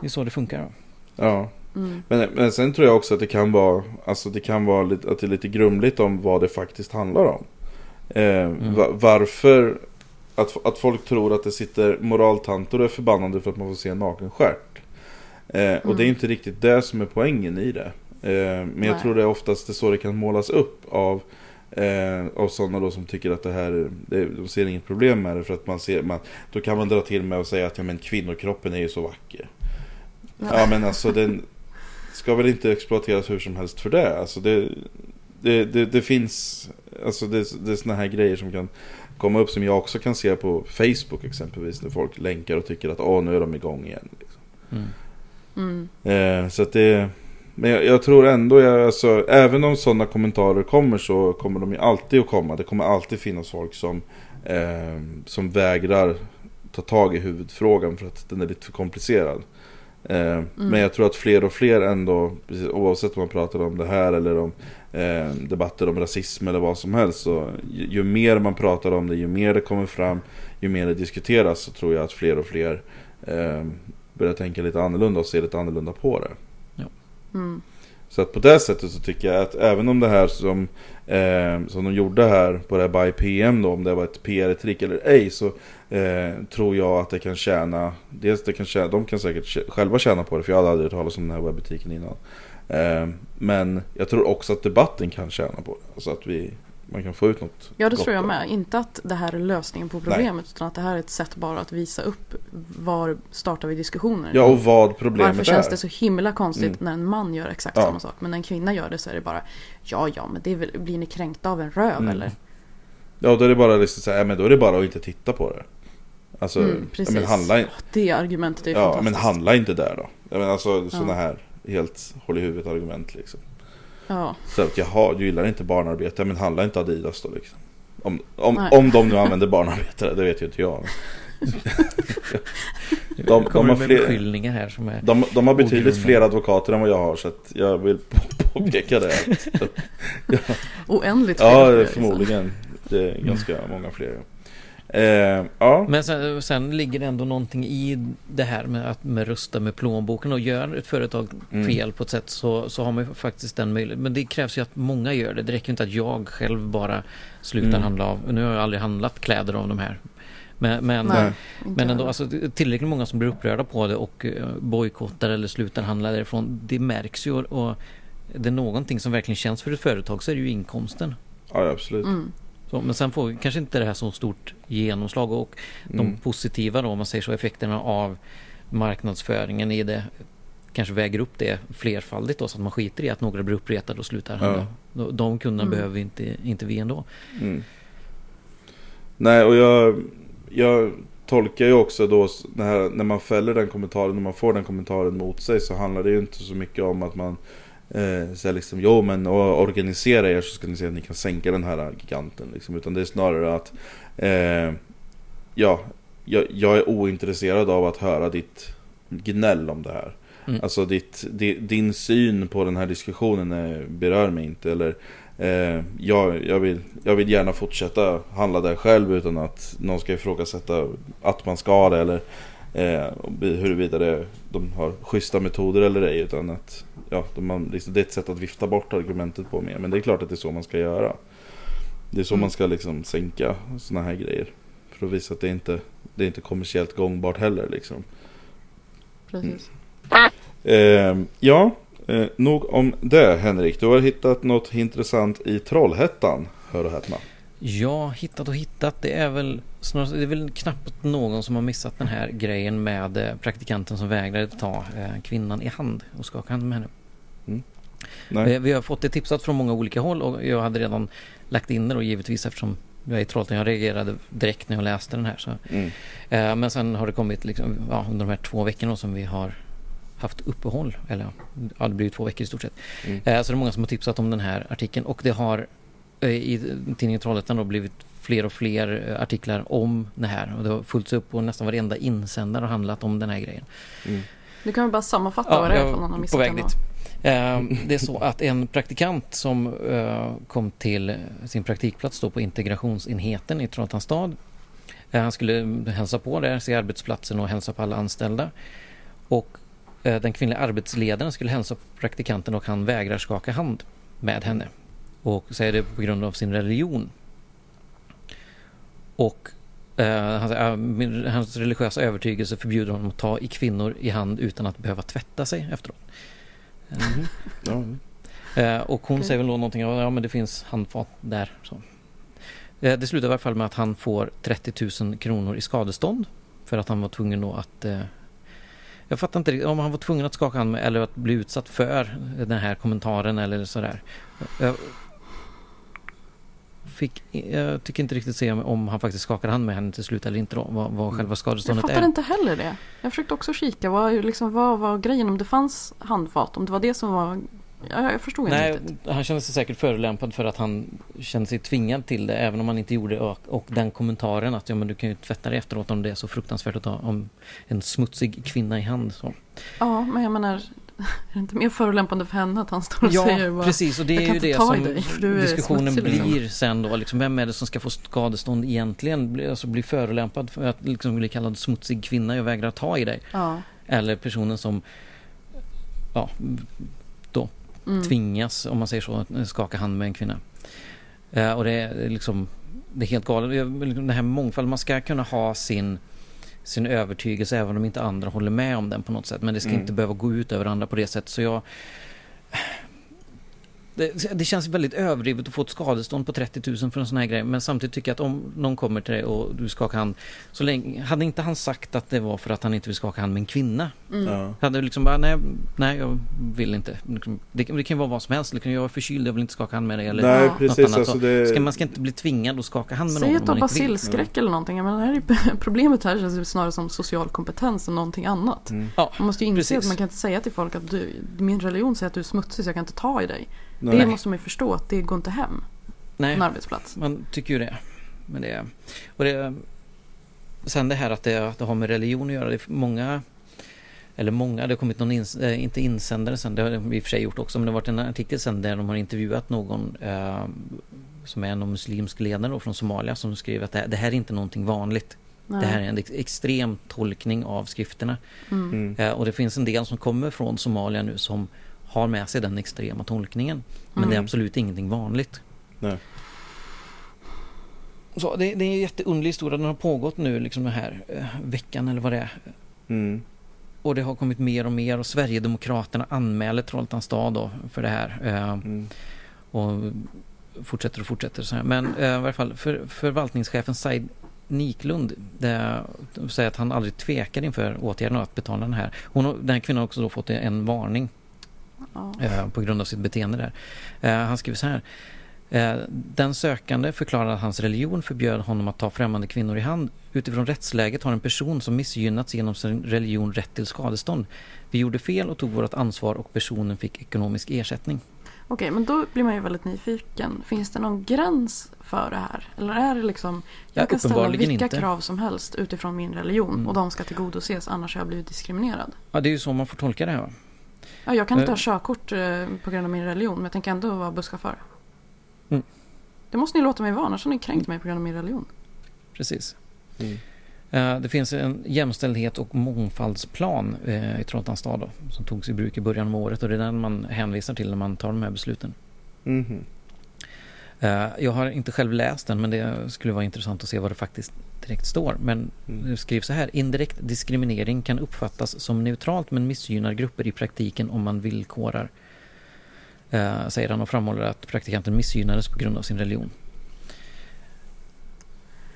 Det är så det funkar. Då. Ja. Mm. Men, men sen tror jag också att det kan vara, alltså det kan vara lite, att det är lite grumligt om vad det faktiskt handlar om. Eh, va, varför att, att folk tror att det sitter moraltanter och är förbannade för att man får se en naken stjärt. Eh, och det är inte riktigt det som är poängen i det. Eh, men jag Nej. tror det är oftast det så det kan målas upp av, eh, av sådana då som tycker att det här, det, de ser inget problem med det. För att man ser, man, då kan man dra till med och säga att ja, men kvinnokroppen är ju så vacker. Ja men alltså den ska väl inte exploateras hur som helst för det. Alltså det, det, det, det finns, alltså det, det är såna här grejer som kan komma upp som jag också kan se på Facebook exempelvis. När folk länkar och tycker att åh nu är de igång igen. Liksom. Mm. Mm. Eh, så att det, men jag, jag tror ändå, jag, alltså, även om sådana kommentarer kommer så kommer de ju alltid att komma. Det kommer alltid finnas folk som, eh, som vägrar ta tag i huvudfrågan för att den är lite för komplicerad. Eh, Men jag tror att fler och fler ändå, precis, oavsett om man pratar om det här eller om eh, debatter om rasism eller vad som helst. Så ju, ju mer man pratar om det, ju mer det kommer fram, ju mer det diskuteras så tror jag att fler och fler eh, börjar tänka lite annorlunda och se lite annorlunda på det. Mm. Så att på det sättet så tycker jag att även om det här som, eh, som de gjorde här på det här by PM då, om det var ett PR-trick eller ej, så eh, tror jag att det kan tjäna, dels det kan tjäna, de kan säkert själva tjäna på det, för jag hade aldrig hört talas om den här webbutiken innan. Eh, men jag tror också att debatten kan tjäna på det, alltså att vi, man kan få ut något Ja, det gott tror jag med. Inte att det här är lösningen på problemet utan att det här är ett sätt bara att visa upp var startar vi diskussioner. Ja, och vad problemet Varför känns är. det så himla konstigt Mm. när en man gör exakt Ja. samma sak men när en kvinna gör det så är det bara Ja, ja, men det väl, blir ni kränkta av en röv Mm. eller? Ja, då är det bara liksom så här, ja, men då är det bara att inte titta på det. Alltså, Mm, precis. men handla, Åh, Det argumentet är Ja, men fantastiskt. handla inte där då. Jag menar alltså sådana Ja. här helt håll i huvudet argument liksom. Ja, Så att jaha, du gillar inte barnarbete, men handla inte Adidas då liksom. Om, om, Nej. om de nu använder barnarbetare, det vet ju inte jag. de, de, har fler, här som är... de, de har betydligt Ogrundade. fler advokater än vad jag har, så att jag vill på- påpeka det. oändligt ja, fler, förmodligen. Det är ganska många fler. Eh, ja, Men sen, sen ligger det ändå någonting i det här med att med rösta med plånboken och gör ett företag Mm. fel på ett sätt så, så har man ju faktiskt den möjligheten. Men det krävs ju att många gör det. Det räcker inte att jag själv bara slutar Mm. handla av. Nu har jag aldrig handlat kläder av de här. Men, men, Nej, men ändå alltså, tillräckligt många som blir upprörda på det och uh, bojkottar eller slutar handla därifrån. Det märks ju och, och det är någonting som verkligen känns för ett företag så är det ju inkomsten. ja absolut. Mm. Så, men sen får vi kanske inte det här så stort genomslag och de Mm. positiva då, om man säger så, effekterna av marknadsföringen i det kanske väger upp det flerfaldigt då så att man skiter i att några blir uppretade och slutar handla. De, de kunderna Mm. behöver inte, inte vi ändå. Mm. Nej, och jag, jag tolkar ju också då när man fäller den kommentaren, när man får den kommentaren mot sig så handlar det ju inte så mycket om att man eh, säger liksom jo men organisera er så ska ni se att ni kan sänka den här giganten liksom. Utan det är snarare att eh, ja, jag, jag är ointresserad av att höra ditt gnäll om det här. Mm. Alltså ditt, di, din syn på den här diskussionen eh, berör mig inte. Eller eh, jag, jag, vill, jag vill gärna fortsätta handla där själv utan att någon ska ifrågasätta att man ska det. Eller eh, huruvida det, de har schyssta metoder eller ej. Utan att ja, de, liksom, det är ett sätt att vifta bort argumentet på mer. Men det är klart att det är så man ska göra. Det är så Mm. man ska liksom sänka sådana här grejer. För att visa att det inte det är inte kommersiellt gångbart heller liksom. Precis. Eh, ja, eh, nog om det Henrik. Du har hittat något intressant i Trollhättan, hör och häpna. Ja, hittat och hittat. Det är väl snarare, det är väl knappt någon som har missat den här grejen med eh, praktikanten som vägrade ta eh, kvinnan i hand och skaka hand med henne. Nej. Vi, vi har fått det tipsat från många olika håll och jag hade redan lagt in det då givetvis eftersom jag är i Trollhättan. Jag reagerade direkt när jag läste den här. Så. Mm. Eh, men sen har det kommit liksom, ja, under de här två veckorna som vi har haft uppehåll. Eller ja, det blir två veckor i stort sett. Mm. Eh, så det är många som har tipsat om den här artikeln och det har eh, i tidningen Trollhättan då blivit fler och fler eh, artiklar om det här. Och det har följts upp och nästan varenda insändare har handlat om den här grejen. Mm. Du kan väl bara sammanfatta vad det är för någon har på missat väg den dit. Eh, det är så att en praktikant som eh, kom till sin praktikplats då på integrationsenheten i Trollhättan stad. Eh, han skulle hälsa på där, se arbetsplatsen och hälsa på alla anställda. Och eh, den kvinnliga arbetsledaren skulle hälsa på praktikanten och han vägrar skaka hand med henne. Och säger det på grund av sin religion. Och Eh, "Ah, hans religiösa övertygelse förbjuder honom att ta i kvinnor i hand utan att behöva tvätta sig efteråt. Mhm. Ja. Eh, och hon Okej. säger väl då någonting om ja men det finns handfat där. Så. Eh, det slutar i alla fall med att han får 30 000 kronor i skadestånd. För att han var tvungen då att eh, Jag fattar inte riktigt om han var tvungen att skaka hand med eller att bli utsatt för den här kommentaren eller sådär. Jag fick, jag tycker inte riktigt se om han faktiskt skakade hand med henne till slut eller inte då. Vad, vad själva Jag skadeståndet fattar är. inte heller det. Jag försökte också kika. Vad, liksom, vad var grejen? Om det fanns handfat? Om det var det som var... Jag, jag förstod inte Nej, riktigt. han kände sig säkert förolämpad för att han kände sig tvingad till det även om han inte gjorde det och, och den kommentaren att ja, men du kan ju tvätta dig efteråt om det är så fruktansvärt att ta om en smutsig kvinna i hand. Så. Ja, men jag menar... Är det inte mer förolämpande för henne att han står och Ja, säger bara, precis och det "Jag är ju det som dig, diskussionen smutsig", liksom. blir sen då. Liksom, vem är det som ska få skadestånd egentligen? Alltså bli förolämpad för att liksom bli kallad smutsig kvinna och vägrar ta i dig. Ja. Eller personen som ja, då Mm. tvingas, om man säger så, skaka hand med en kvinna. Eh, och det är liksom det är helt galet. Jag- Den här mångfald, man ska kunna ha sin sin övertygelse även om inte andra håller med om den på något sätt. Men det ska Mm. inte behöva gå ut över andra på det sättet. Så jag... Det, det känns väldigt överdrivet att få ett skadestånd på 30 000 för en sån här grej. Men samtidigt tycker jag att om någon kommer till dig och du skakar hand. Så länge, hade inte han sagt att det var för att han inte vill skaka hand med en kvinna? Mm. Ja. Hade du liksom bara, nej, nej jag vill inte. Det, kan- det kan ju vara vad som helst. Det kan ju vara förkyld, jag vill inte skaka hand med dig. Eller Nej, Ja. precis. något annat. Alltså så. det... Ska, man ska inte bli tvingad att skaka hand med Säg någon att om du har basilskräck eller någonting. Det här är problemet här känns snarare som social kompetens än någonting annat. Mm. Ja, Man måste ju inse precis. att man kan inte säga till folk att du, min religion säger att du är smutsig så jag kan inte ta i dig. Nej. Det måste man ju förstå att det går inte hem på nej. en arbetsplats. Man tycker ju det. Men det och det sen det här att det, att det har med religion att göra. Det är många eller många, det har kommit någon, ins, eh, inte insändare sen, det har de i och för sig gjort också, men det har varit en artikel sen där de har intervjuat någon eh, som är någon muslimsk ledare då, från Somalia som skriver att det här, det här är inte någonting vanligt. Nej. Det här är en ex, extrem tolkning av skrifterna. Mm. Mm. Eh, och det finns en del som kommer från Somalia nu som har med sig den extrema tolkningen. Men det är Mm. absolut ingenting vanligt. Nej. Så det, det är en jätteunderlig historia. Den har pågått nu liksom den här eh, veckan eller vad det är. Mm. Och det har kommit mer och mer och Sverigedemokraterna anmäler Trollhättans stad då för det här. Eh, Mm. och fortsätter och fortsätter så här. Men eh, i varje fall för, förvaltningschefen Said Niklund det, säger att han aldrig tvekar inför åtgärden att betala den här. Hon, den här kvinnan har också då fått en varning Ja. eh, på grund av sitt beteende där. Eh, han skriver så här. Eh, den sökande förklarar att hans religion förbjöd honom att ta främmande kvinnor i hand. Utifrån rättsläget har en person som missgynnats genom sin religion rätt till skadestånd. Vi gjorde fel och tog vårt ansvar och personen fick ekonomisk ersättning. Okej, men då blir man ju väldigt nyfiken. Finns det någon gräns för det här? Eller är det liksom, jag Ja, kan ställa vilka inte. krav som helst utifrån min religion Mm. och de ska tillgodoses annars har jag blivit diskriminerad. Ja, det är ju så man får tolka det här. Ja, jag kan inte Eh. ha körkort eh, på grund av min religion men jag tänker ändå vara busschaufför. Mm. Det måste ni låta mig vara, annars har ni kränkt mig på grund av min religion. Precis. Mm. Eh, Det finns en jämställdhet och mångfaldsplan eh, i Trollhättans stad då, som togs i bruk i början av året och det är den man hänvisar till när man tar de här besluten. Mhm. Eh, Jag har inte själv läst den men det skulle vara intressant att se vad det faktiskt direkt står. Men Mm. det skrivs så här. Indirekt diskriminering kan uppfattas som neutralt men missgynnar grupper i praktiken om man villkorar. eh, Säger han och framhåller att praktikanten missgynnades på grund av sin religion.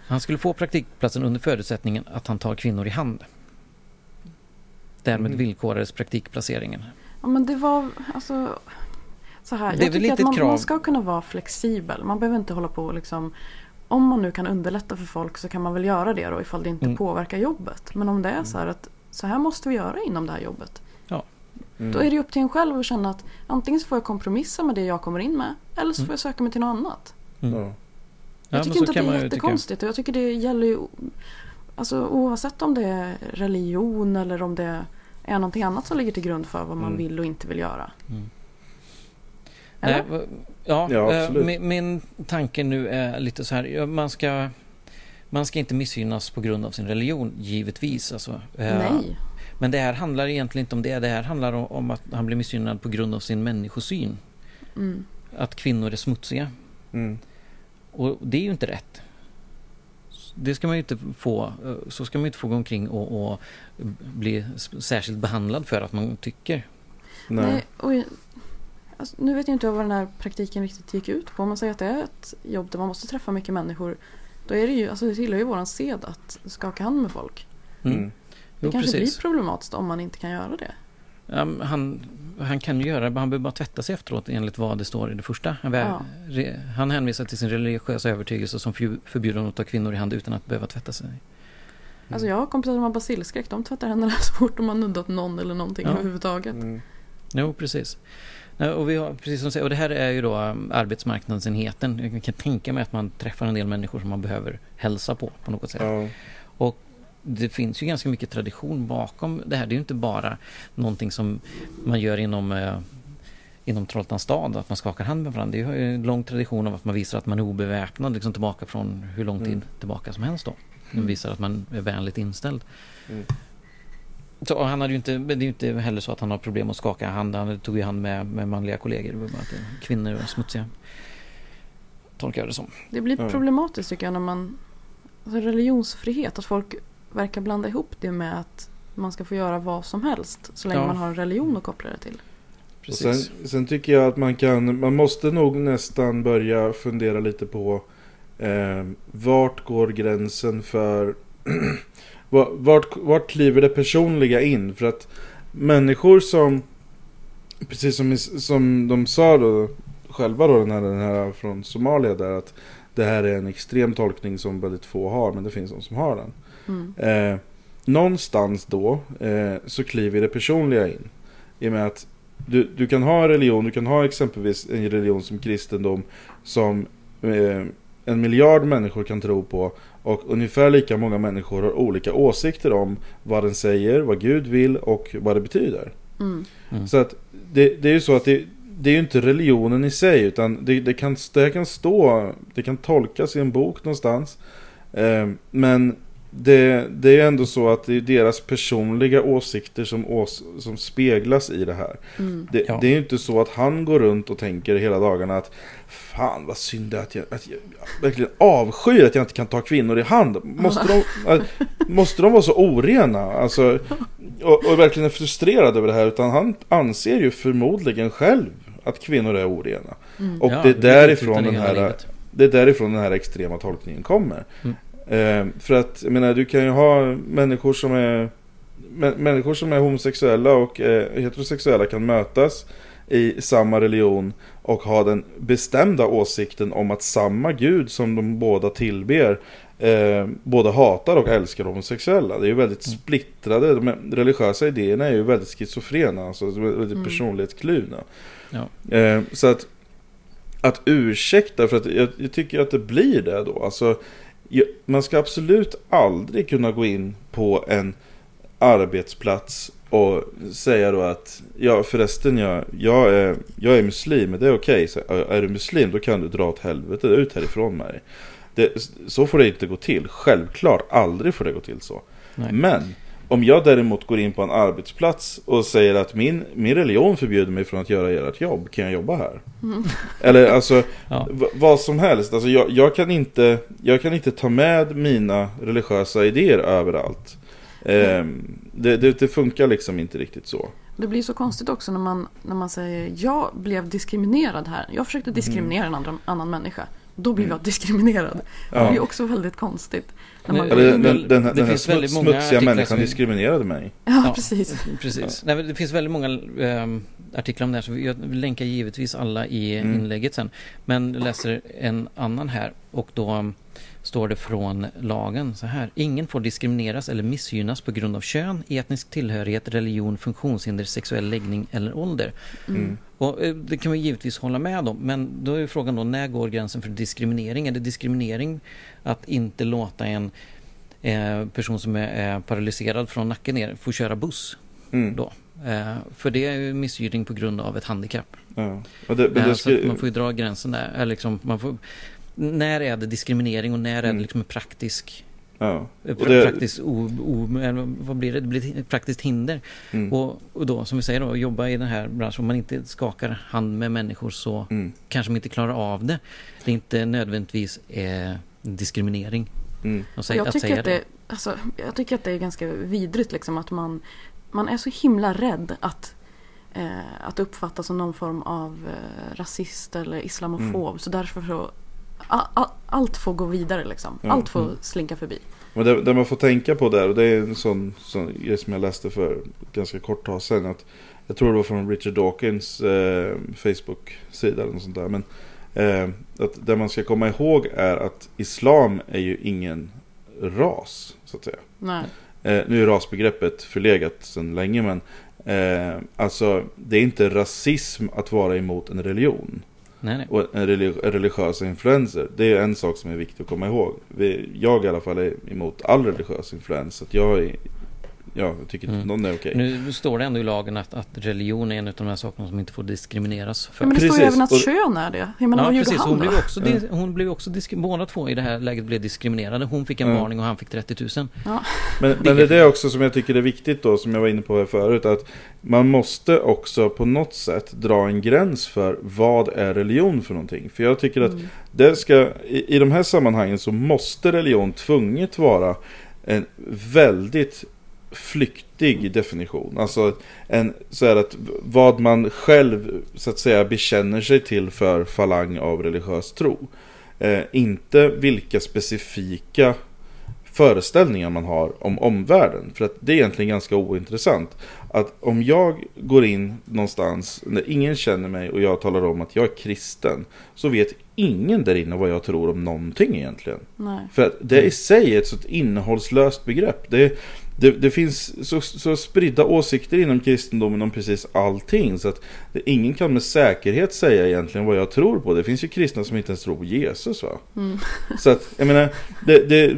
Han skulle få praktikplatsen under förutsättningen att han tar kvinnor i hand. Därmed Mhm. villkorades praktikplaceringen. Ja, men det var alltså så här. Det är jag väl tycker lite att man, man ska kunna vara flexibel. Man behöver inte hålla på och liksom om man nu kan underlätta för folk så kan man väl göra det då ifall det inte Mm. påverkar jobbet. Men om det är så här att så här måste vi göra inom det här jobbet. Mm. Då är det upp till en själv att känna att antingen så får jag kompromissa med det jag kommer in med eller så Mm. får jag söka mig till något annat. Mm. Ja. Ja, Jag tycker inte att det är jättekonstigt och jag tycker det gäller ju alltså, oavsett om det är religion eller om det är någonting annat som ligger till grund för vad man Mm. vill och inte vill göra. Eller? Ja, Ja, eh, min, min tanke nu är lite så här. Man ska, man ska inte missgynnas på grund av sin religion, givetvis. Alltså. Eh, Nej. Men det här handlar egentligen inte om det. Det här handlar om, att han blir missgynnad på grund av sin människosyn. Mm. Att kvinnor är smutsiga. Mm. Och det är ju inte rätt. det ska man ju inte få, eh, så ska man ju inte få gå omkring och, och bli särskilt behandlad för att man tycker. Nej. Nej, och, alltså, nu vet jag inte vad den här praktiken riktigt gick ut på. Om man säger att det är ett jobb där man måste träffa mycket människor. Då är det ju, alltså det tillhör ju våran sed att skaka hand med folk. Mm. Mm. Det Jo, kanske precis. blir problematiskt om man inte kan göra det. Ja, men han, han kan ju göra det, han behöver bara tvätta sig efteråt enligt vad det står i det första. Han, Ja. re, han hänvisar till sin religiösa övertygelse som för- förbjuder honom att ta kvinnor i hand utan att behöva tvätta sig. Alltså jag har kompisar som har basilskräck. De tvättar händerna så fort de har nuddat någon eller någonting Ja. överhuvudtaget. Mm. Jo, precis. Och, vi har, precis som säger, och det här är ju då um, arbetsmarknadsenheten. Jag kan tänka mig att man träffar en del människor som man behöver hälsa på på något sätt. Ja. Det finns ju ganska mycket tradition bakom det här. Det är ju inte bara någonting som man gör inom eh, inom Trollhättans stad, att man skakar hand med varandra. Det är ju en lång tradition av att man visar att man är obeväpnad liksom tillbaka från hur lång tid Mm. tillbaka som helst då. Man visar att man är vänligt inställd. Mm. Så och han hade ju inte, det är ju inte heller så att han har problem att skaka hand. Han tog ju hand med, med manliga kollegor. Kvinnor var smutsiga. Tolkar jag det som. Det blir problematiskt tycker jag när man... Alltså religionsfrihet, att folk verkar blanda ihop det med att man ska få göra vad som helst så länge Ja. man har en religion att koppla det till. Och sen, sen tycker jag att man kan, man måste nog nästan börja fundera lite på eh, vart går gränsen för va- vart, vart kliver det personliga in? För att människor som, precis som, som de sa då själva då den här, den här från Somalia där att det här är en extrem tolkning som väldigt få har men det finns de som har den. Mm. Eh, någonstans då eh, så kliver det personliga in. I och med att du, du kan ha en religion, du kan ha exempelvis en religion som kristendom som eh, en miljard människor kan tro på och ungefär lika många människor har olika åsikter om vad den säger, vad Gud vill och vad det betyder. Mm. Mm. Så att det, det är ju så att det, det är ju inte religionen i sig utan det, det, kan, det kan stå, det kan tolkas i en bok någonstans. Eh, men det, det är ju ändå så att det är deras personliga åsikter som, ås, som speglas i det här. Mm. Det, Ja. det är ju inte så att han går runt och tänker hela dagarna att Fan vad synd det är att jag, att jag, jag verkligen avskyr att jag inte kan ta kvinnor i hand. Måste de, äh, måste de vara så orena? Alltså, och, och verkligen är frustrerad över det här. Utan han anser ju förmodligen själv att kvinnor är orena. Mm. Och Ja, det är därifrån den här livet. det är därifrån den här extrema tolkningen kommer. Mm. Eh, för att, jag menar, du kan ju ha människor som är mä- Människor som är homosexuella och eh, heterosexuella kan mötas i samma religion och ha den bestämda åsikten om att samma gud som de båda tillber eh, både hatar och älskar homosexuella. Det är ju väldigt Mm. splittrade, de religiösa idéerna är ju väldigt schizofrena, alltså väldigt Mm. personlighetskluvna. Ja. Eh, så att att ursäkta, för att jag, jag tycker att det blir det då. Alltså, man ska absolut aldrig kunna gå in på en arbetsplats och säga då att ja förresten jag, jag, är, jag är muslim, men det är okej. Så, Är du muslim då kan du dra åt helvete ut härifrån med dig. Det, så får det inte gå till. Självklart, aldrig får det gå till så. Nej. Men om jag däremot går in på en arbetsplats och säger att min, min religion förbjuder mig från att göra ert jobb, kan jag jobba här? Eller alltså, Ja. vad som helst. Alltså, jag, jag, kan inte, jag kan inte ta med mina religiösa idéer överallt. Ehm, det, det, det funkar liksom inte riktigt så. Det blir så konstigt också när man, när man säger jag blev diskriminerad här. Jag försökte diskriminera en andra, annan människa. Då blev jag diskriminerad. Det Ja. blir också väldigt konstigt. När man, Nej, det- den, den, det den här finns väldigt smuts, många smutsiga artiklar människan som- diskriminerade mig. ja, Ja. precis. Precis. Nej, men det finns väldigt många ehm, artiklar om det här så jag länkar givetvis alla i Mm. inlägget sen. Men läser en annan här och då um, står det från lagen så här. Ingen får diskrimineras eller missgynnas på grund av kön, etnisk tillhörighet, religion, funktionshinder, sexuell läggning eller ålder. Mm. Och eh, det kan man givetvis hålla med om, men då är frågan då när går gränsen för diskriminering? Är det diskriminering att inte låta en eh, person som är, är paralyserad från nacken ner få köra buss? Mm. Då. Eh, för det är ju missgynning på grund av ett handikapp. Ja. Det, Eh, det så man får ju dra gränsen där. Liksom, man får, när är det diskriminering och när är Mm. det liksom en praktisk, ja. Och det- praktisk o, o, vad blir det? Det blir ett praktiskt hinder. Mm. Och, och då, som vi säger då, jobba i den här branschen, om man inte skakar hand med människor så Mm. kanske man inte klarar av det. Det är inte nödvändigtvis eh, diskriminering. Mm. Säg, jag, att tycker säga att det, alltså, jag tycker att det är ganska vidrigt liksom att man, man är så himla rädd att, eh, att uppfattas som någon form av eh, rasist eller islamofob. Mm. Så därför så, allt får gå vidare liksom. Ja, allt får mm. slinka förbi. Men det, det man får tänka på där, och det är en sån, sån grej som jag läste för ganska kort tag sedan. Att jag tror det var från Richard Dawkins eh, Facebook-sida eller något sånt där. Men eh, att det man ska komma ihåg är att Islam är ju ingen ras, så att säga. Nej. Eh, nu är rasbegreppet förlegat sedan länge, men eh, alltså det är inte rasism att vara emot en religion. Nej, nej. Och religi- religiösa influenser. Det är en sak som är viktig att komma ihåg. Vi, jag i alla fall är emot all religiös influens. Att jag, är, ja, jag tycker inte Mm. någon är okej. Nu står det ändå i lagen att, att religion är en av de här sakerna som inte får diskrimineras för. Men det står ju Precis, även att och- kön är det. Jag menar, Ja vad precis, hon blev också, dis- hon blev också båda två i det här läget blev diskriminerade. Hon fick en Ja. varning och han fick 30 000. Ja. Men, men det är det också som jag tycker är viktigt då, som jag var inne på här förut. Att man måste också på något sätt dra en gräns för vad är religion för någonting. För jag tycker att Mm. det ska, i, i de här sammanhangen så måste religion tvunget vara en väldigt flyktig definition. Alltså en, så här att vad man själv så att säga bekänner sig till för falang av religiös tro. Eh, inte vilka specifika föreställningar man har om omvärlden. För att det är egentligen ganska ointressant. Att om jag går in någonstans när ingen känner mig och jag talar om att jag är kristen. Så vet ingen där inne vad jag tror om någonting egentligen. Nej. För att det i sig är ett så innehållslöst begrepp. Det, det, det finns så, så spridda åsikter inom kristendomen om precis allting. Så att det, ingen kan med säkerhet säga egentligen vad jag tror på. Det finns ju kristna som inte ens tror på Jesus va. Mm. Så att, jag menar, det, det,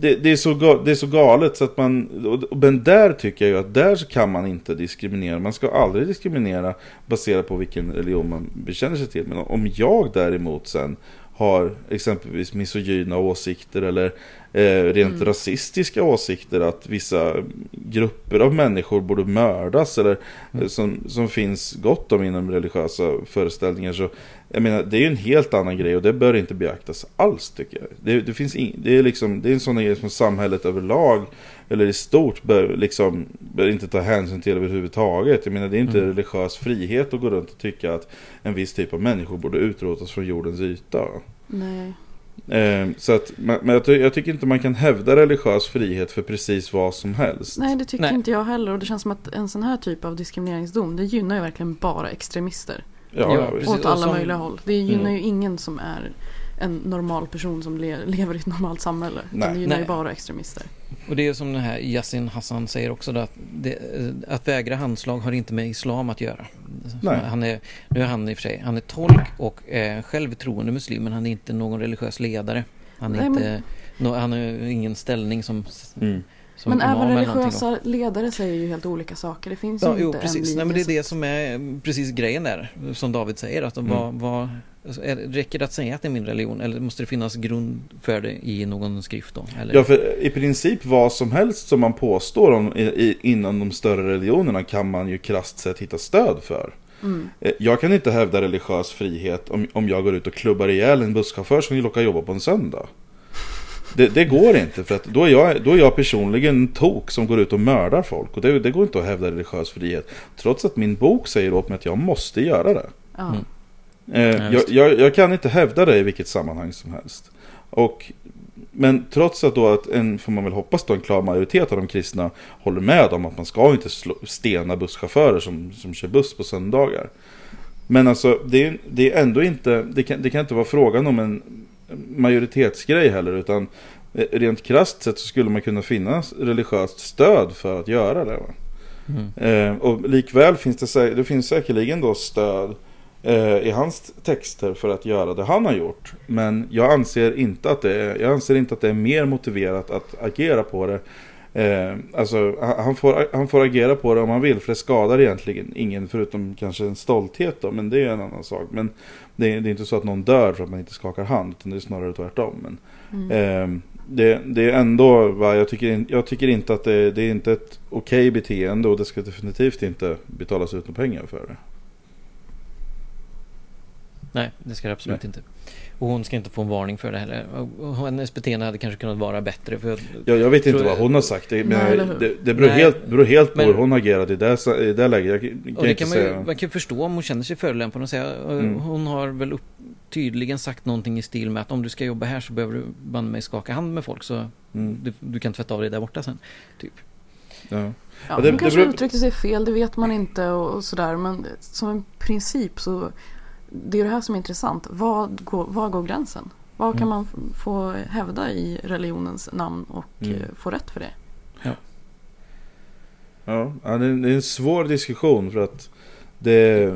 det, det, är så det är så galet så att man, och- men där tycker jag ju att där så kan man inte diskriminera. Man ska aldrig diskriminera baserat på vilken religion man bekänner sig till. Men om jag däremot sen har exempelvis misogyna åsikter eller eh, rent Mm. rasistiska åsikter att vissa grupper av människor borde mördas eller Mm. eh, som, som finns gott om inom religiösa föreställningar så jag menar, det är ju en helt annan grej och det bör inte beaktas alls tycker jag. Det, det, finns in, det, är, liksom, det är en sån grej som samhället överlag eller i stort bör, liksom, bör inte ta hänsyn till överhuvudtaget. Jag menar, det är inte Mm. religiös frihet att gå runt och tycka att en viss typ av människor borde utrotas från jordens yta. Nej. Eh, så att, men jag, ty- jag tycker inte man kan hävda religiös frihet för precis vad som helst. Nej, det tycker Nej. inte jag heller. Och det känns som att en sån här typ av diskrimineringsdom, det gynnar ju verkligen bara extremister. Ja, Ja, precis. åt alla som- möjliga håll. Det gynnar Mm. ju ingen som är en normal person som le lever i ett normalt samhälle. Nej. det gynnar Nej. ju bara extremister. Och det är som den här Yasin Hassan säger också då, att det, att vägra handslag har inte med islam att göra. Nej. Han är, nu är han i och för sig, han är tolk och eh, själv troende muslim men han är inte någon religiös ledare. Han, är Nej, inte, nå- han har ju ingen ställning som, Mm. som Men även religiösa ledare säger ju helt olika saker. Det finns Ja, ju jo, inte en precis. linje. Nej, men det är det som är precis grejen där, som David säger. Att Mm. vad, vad, alltså, är, räcker det att säga att det är min religion eller måste det finnas grund för det i någon skrift då? Eller? Ja, för i princip vad som helst som man påstår om, i, i, inom de större religionerna kan man ju krasst sett hitta stöd för. Mm. Eh, Jag kan inte hävda religiös frihet om, om jag går ut och klubbar ihjäl en busschaufför som vill åka jobba på en söndag. Det, det går inte för att då är, jag, då är jag personligen en tok som går ut och mördar folk. Och det, det går inte att hävda religiös frihet. Trots att min bok säger åt mig att jag måste göra det. Mm. Eh, Ja, jag, jag, jag kan inte hävda det i vilket sammanhang som helst. Och, men trots att då att en, får man väl hoppas då, en klar majoritet av de kristna håller med om att man ska inte slå, stena busschaufförer som, som kör buss på söndagar. Men alltså det är, det är ändå inte, det kan, det kan inte vara frågan om en majoritetsgrej heller utan eh, rent krasst sett så skulle man kunna finna religiöst stöd för att göra det. Mm. Eh, och likväl finns det, det finns säkerligen då stöd i hans texter för att göra det han har gjort. Men jag anser inte att det är, jag anser inte att det är mer motiverat att agera på det. Eh, alltså han får, han får agera på det om han vill för det skadar egentligen ingen förutom kanske en stolthet då. Men det är en annan sak. Men det är, det är inte så att någon dör för att man inte skakar hand utan det är snarare tvärtom. Men, Mm. Eh, det, det är ändå, va, jag, tycker, jag tycker inte att det, det är inte ett okej beteende och det ska definitivt inte betalas ut några pengar för det. Nej, det ska det absolut inte. Och hon ska inte få en varning för det heller. Och hennes beteende hade kanske kunnat vara bättre. För jag, Jag, jag vet inte vad hon har sagt. Det, men Nej, eller hur? det, det beror, Nej. helt, beror helt på Men- hur hon agerat i det, i det läget. Jag kan, och det inte kan man, ju, man kan ju förstå om hon känner sig förolämpad och säga Mm. Hon har väl upp, tydligen sagt någonting i stil med att om du ska jobba här så behöver du banne mig skaka hand med folk så Mm, du, du kan tvätta av dig där borta sen. Typ. ja. Ja, Ja, hon det- det kanske beror- uttryckte sig fel, det vet man inte och, och sådär. Men som en princip så det är det här som är intressant. Vad går, var går gränsen? Vad kan Mm. man få hävda i religionens namn och Mm. eh, få rätt för det? Ja, ja, det är en svår diskussion för att det,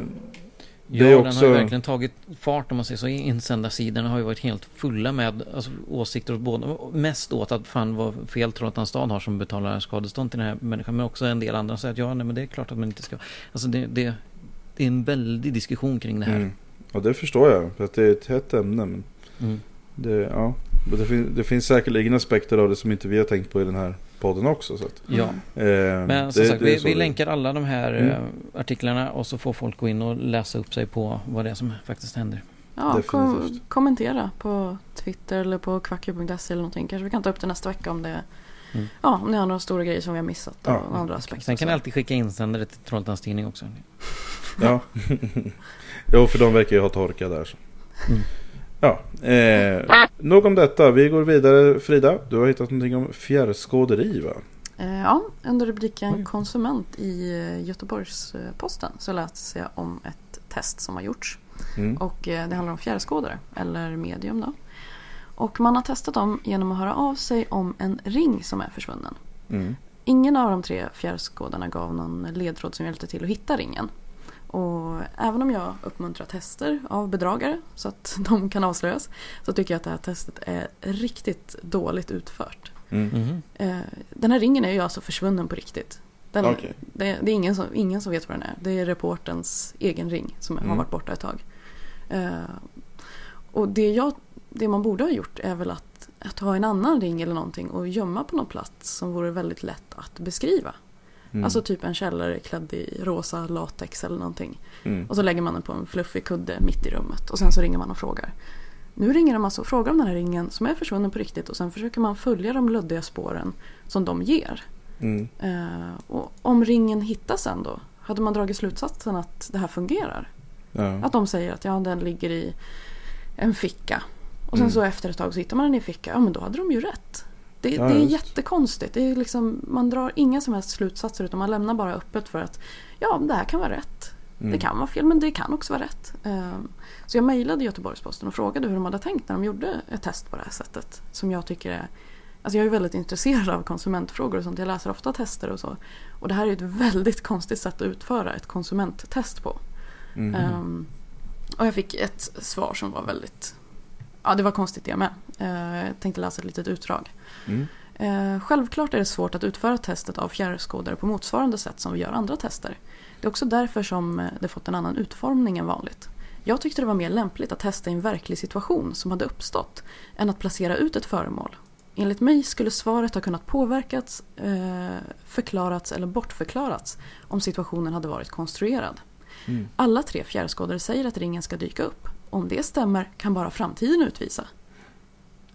det Ja, är den också... har ju verkligen tagit fart om man säger så. Insändarsidorna har ju varit helt fulla med alltså, åsikter åt båda. Mest åt att fan vad fel Trollhättans stad har som betalar skadestånd till den här människan. Men också en del andra säger att ja, nej men det är klart att man inte ska. Alltså det, det, det är en väldig diskussion kring det här. Mm. Ja, det förstår jag. För att det är ett hett ämne. Men Mm. det, ja, det, fin, det finns säkerligen aspekter av det som inte vi har tänkt på i den här podden också. Så att, Ja, eh, men som det- sagt, vi, så vi länkar alla de här Mm. eh, artiklarna och så får folk gå in och läsa upp sig på vad det är som faktiskt händer. Ja, kom, kommentera på Twitter eller på kvacku.se eller någonting. Kanske vi kan ta upp det nästa vecka om det Mm. Ja, om ni har några stora grejer som vi har missat och Ja. andra aspekter. Sen kan ni alltid skicka insändare till Trollhättans Tidning också. Ja. jo, för de verkar ju ha torka där. Så. Mm. Ja, eh, nog om detta. Vi går vidare. Frida, du har hittat någonting om fjärrskåderi va? Eh, Ja, under rubriken Oj. konsument i eh, Göteborgs-Posten så läser jag om ett test som har gjorts. Mm. Och eh, det handlar om fjärrskådare, eller medium då. Och man har testat dem genom att höra av sig om en ring som är försvunnen. Mm. Ingen av de tre fjärrskådarna gav någon ledtråd som hjälpte till att hitta ringen. Och även om jag uppmuntrar tester av bedragare så att de kan avslöjas så tycker jag att det här testet är riktigt dåligt utfört. Mm. Mhm. Eh, Den här ringen är ju alltså försvunnen på riktigt. Den, Okej. det, det är ingen som, ingen som vet vad den är. Det är reportens egen ring som har Mm. varit borta ett tag. Eh, och det, jag, det man borde ha gjort är väl att, att ha en annan ring eller någonting och gömma på någon plats som vore väldigt lätt att beskriva. Mm. Alltså typ en källare klädd i rosa latex eller någonting. Mm. Och så lägger man den på en fluffig kudde mitt i rummet och sen så ringer man och frågar. Nu ringer de alltså och frågar om den här ringen som är försvunnen på riktigt och sen försöker man följa de luddiga spåren som de ger. Mm. Eh, och om ringen hittas sen då? Hade man dragit slutsatsen att det här fungerar? Ja. Att de säger att ja, den ligger i en ficka. Och sen Mm. så efter ett tag så hittar man den i en ficka. Ja men då hade de ju rätt. Det, Ja, det är just. jättekonstigt. Det är liksom, man drar inga som helst slutsatser utan man lämnar bara öppet för att ja, det här kan vara rätt. Mm. Det kan vara fel men det kan också vara rätt. Ehm, Så jag mejlade Göteborgs-Posten och frågade hur de hade tänkt när de gjorde ett test på det här sättet. Som jag tycker är... Alltså jag är väldigt intresserad av konsumentfrågor och sånt. Jag läser ofta tester och så. Och det här är ett väldigt konstigt sätt att utföra ett konsumenttest på. Mm. Ehm, och jag fick ett svar som var väldigt... Ja, det var konstigt det med. Uh, jag tänkte läsa ett litet utdrag. Mm. Eh, självklart är det svårt att utföra testet av fjärrskådare på motsvarande sätt som vi gör andra tester. Det är också därför som eh, det fått en annan utformning än vanligt. Jag tyckte det var mer lämpligt att testa i en verklig situation som hade uppstått än att placera ut ett föremål. Enligt mig skulle svaret ha kunnat påverkats, eh, förklarats eller bortförklarats om situationen hade varit konstruerad. Mm. Alla tre fjärrskådare säger att ringen ska dyka upp. Om det stämmer kan bara framtiden utvisa.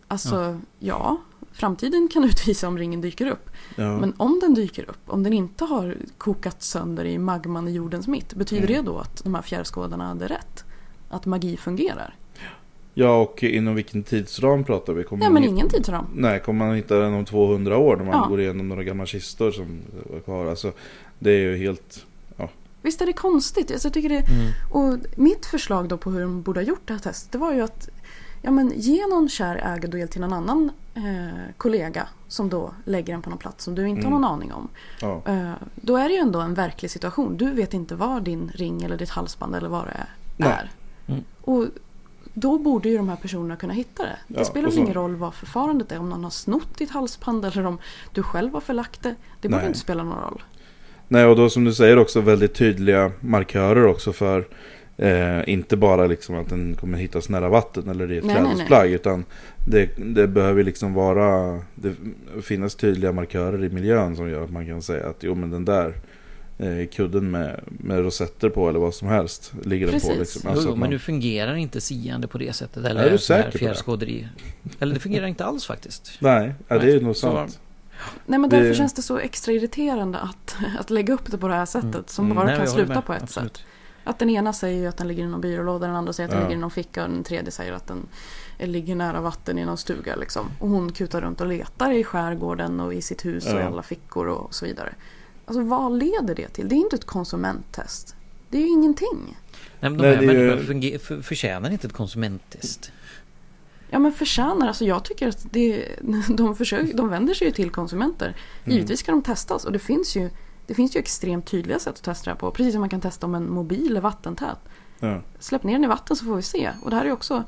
Alltså, ja, framtiden kan utvisa om ringen dyker upp. Ja. Men om den dyker upp, om den inte har kokat sönder i magman i jordens mitt, betyder Mm. det då att de här fjärrskådarna hade rätt? Att magi fungerar? ja, och inom vilken tidsram pratar vi? Kommer Nej, men hitta- ingen tidsram. Nej, kommer man hitta den om 200 år när man Ja. går igenom några gamla kistor som var kvar? Alltså, det är ju helt... Visst är det konstigt? Alltså, jag tycker det... Mm. Och mitt förslag då på hur de borde ha gjort det här testet, det var ju att ja, men ge någon kär ägodel till någon annan eh, kollega som då lägger den på någon plats som du inte har Mm. någon aning om. Ja. Eh, då är det ju ändå en verklig situation. Du vet inte var din ring eller ditt halsband eller vad det är. Nej. Mm. Och då borde ju de här personerna kunna hitta det. Det Ja, spelar väl ingen roll vad förfarandet är. Om någon har snott ditt halsband eller om du själv har förlagt det. Det borde Nej. inte spela någon roll. Nej, och då som du säger också väldigt tydliga markörer också för eh, inte bara liksom att den kommer hittas nära vatten eller i ett klädesplagg utan det, det behöver liksom vara det finnas tydliga markörer i miljön som gör att man kan säga att jo men den där eh, kudden med, med rosetter på eller vad som helst. Ligger den på Precis. liksom. Alltså jo, att men man- nu fungerar inte siande på det sättet. Eller Är du säker på det? fjärrskåderi. Eller det fungerar inte alls faktiskt. Nej, ja, det är ju nog Så- sant. Nej men Det- därför känns det så extra irriterande att, att lägga upp det på det här sättet som Mm. bara Nej, kan sluta med. på ett Absolut. sätt. Att den ena säger ju att den ligger i någon byrålåda, den andra säger att den Ja. ligger i någon ficka och den tredje säger att den ligger nära vatten i någon stuga. Liksom. Och hon kutar runt och letar i skärgården och i sitt hus och i Ja. alla fickor och så vidare. Alltså vad leder det till? Det är inte ett konsumenttest. Det är ju ingenting. Nej, men de Nej, här det är ju- människorna för, förtjänar inte ett konsumenttest. Ja men förtjänar, alltså jag tycker att det, de, försöker, de vänder sig ju till konsumenter. Givetvis ska de testas och det finns ju det finns ju extremt tydliga sätt att testa det här på. Precis som man kan testa om en mobil är vattentät. Ja. Släpp ner den i vatten så får vi se. Och det här är också,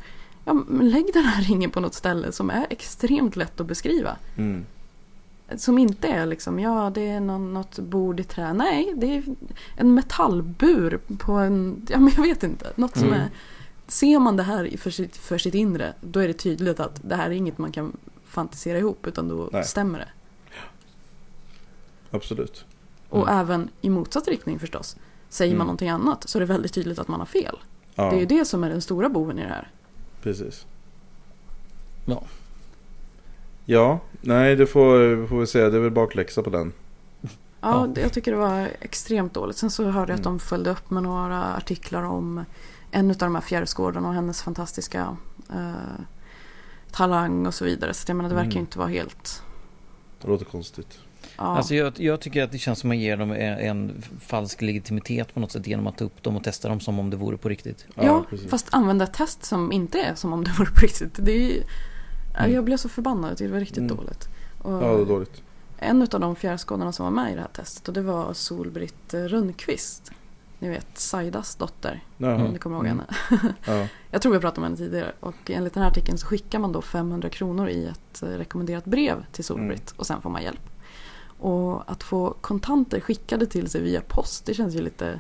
ja, lägg den här ringen på något ställe som är extremt lätt att beskriva. Mm. Som inte är liksom, ja det är någon, något bord i trä. Nej, det är en metallbur på en, ja men jag vet inte. Något som Mm. är, ser man det här för sitt, för sitt inre, då är det tydligt att det här är inget man kan fantisera ihop utan då Nej. stämmer det. Absolut. Och även i motsatt riktning förstås. Säger Mm. man någonting annat så är det väldigt tydligt att man har fel. Ja, Det är ju det som är den stora boven i det här. precis. Ja. Ja, nej det får, får vi säga. Det är väl bakläxa på den. Ja, Ja. det- jag tycker det var extremt dåligt. Sen så hörde jag att Mm. de följde upp med några artiklar om en av de här fjärilsgårdarna och hennes fantastiska eh, talang och så vidare. Så att jag menar, det verkar ju Mm. inte vara helt... Det låter konstigt. Ja. Alltså jag, jag tycker att det känns som man ger dem en, en falsk legitimitet på något sätt genom att ta upp dem och testa dem som om det vore på riktigt. ja, precis. fast använda ett test som inte är som om det vore på riktigt. Det är ju... Mm. Jag blev så förbannad, det var riktigt Mm. dåligt. Och Ja, det är dåligt. En av de fjärrskådarna som var med i det här testet och det var Solbritt Rönnqvist. Ni vet Saidas dotter, Jaha. om ni kommer ihåg Mm. henne. Ja. Jag tror vi pratade om henne tidigare och enligt den här artikeln så skickar man då 500 kronor i ett eh, rekommenderat brev till Solbritt Mm. och sen får man hjälp. Och att få kontanter skickade till sig via post det känns ju lite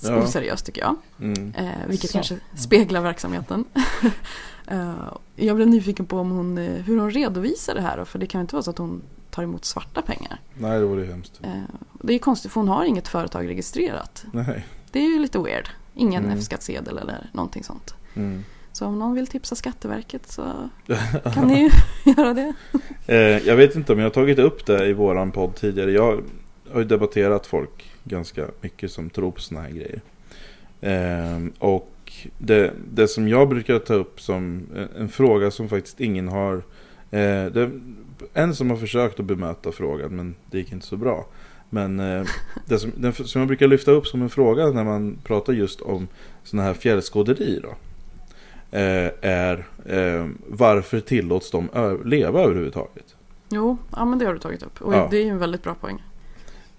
Ja. oseriöst tycker jag. Mm. Eh, vilket Så. kanske speglar verksamheten. eh, jag blev nyfiken på om hon, eh, hur hon redovisar det här då, för det kan ju inte vara så att hon tar emot svarta pengar. Nej, det vore hemskt. Eh, det är ju konstigt för hon har inget företag registrerat. Nej. Det är ju lite weird. Ingen Mm. F-skattsedel eller någonting sånt. Mm. Så om någon vill tipsa Skatteverket så kan ni ju göra det. Eh, jag vet inte om jag har tagit upp det i våran podd tidigare. Jag har ju debatterat folk ganska mycket som tror på såna här grejer. Eh, och det, det som jag brukar ta upp som en fråga som faktiskt ingen har... Eh, det, en som har försökt att bemöta frågan men det gick inte så bra. Men eh, det som, den, som jag brukar lyfta upp som en fråga när man pratar just om såna här fjällskåderi då. Eh, är eh, varför tillåts de ö- leva överhuvudtaget? Jo, ja men det har du tagit upp. Och Ja. det är ju en väldigt bra poäng.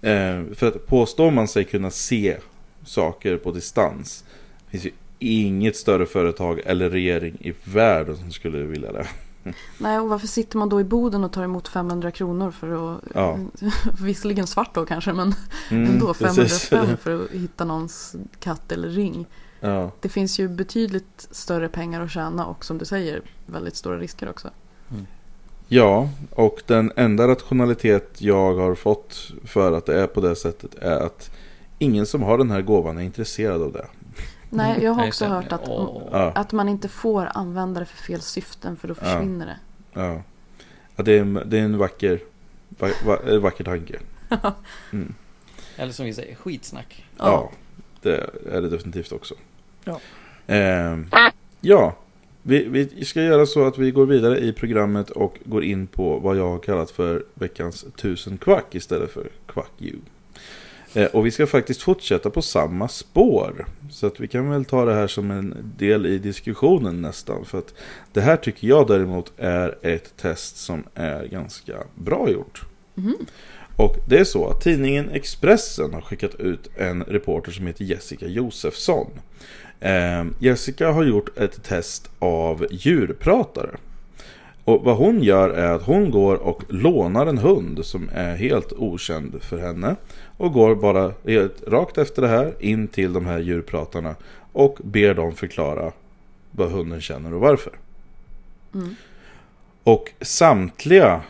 Eh, för att påstår man sig kunna se saker på distans finns ju inget större företag eller regering i världen som skulle vilja det. Nej, och varför sitter man då i Boden och tar emot 500 kronor för att... Ja. Visserligen svart då kanske, men Mm, ändå 500 precis. spänn för att hitta någons katt eller ring. Ja, Det finns ju betydligt större pengar att tjäna och som du säger, väldigt stora risker också. ja, och den enda rationalitet jag har fått för att det är på det sättet är att ingen som har den här gåvan är intresserad av det. Nej, jag har också så- hört att. Ja, att man inte får använda det för fel syften för då Ja. försvinner det. ja. ja det, är en, det är en vacker, va, va, vacker tanke. Mm. Eller som vi säger, skitsnack. Ja, det är det definitivt också. Ja. Ehm, ja, vi, vi ska göra så att vi går vidare i programmet och går in på vad jag har kallat för veckans tusen kvack istället för kvack you. Eh, och vi ska faktiskt fortsätta på samma spår. Så att vi kan väl ta det här som en del i diskussionen nästan. För att det här tycker jag däremot är ett test som är ganska bra gjort. Mhm. Och det är så att tidningen Expressen har skickat ut en reporter som heter Jessica Josefsson. Eh, Jessica har gjort ett test av djurpratare. Och vad hon gör är att hon går och lånar en hund som är helt okänd för henne. Och går bara rakt efter det här in till de här djurpratarna och ber dem förklara vad hunden känner och varför. Mm. Och samtliga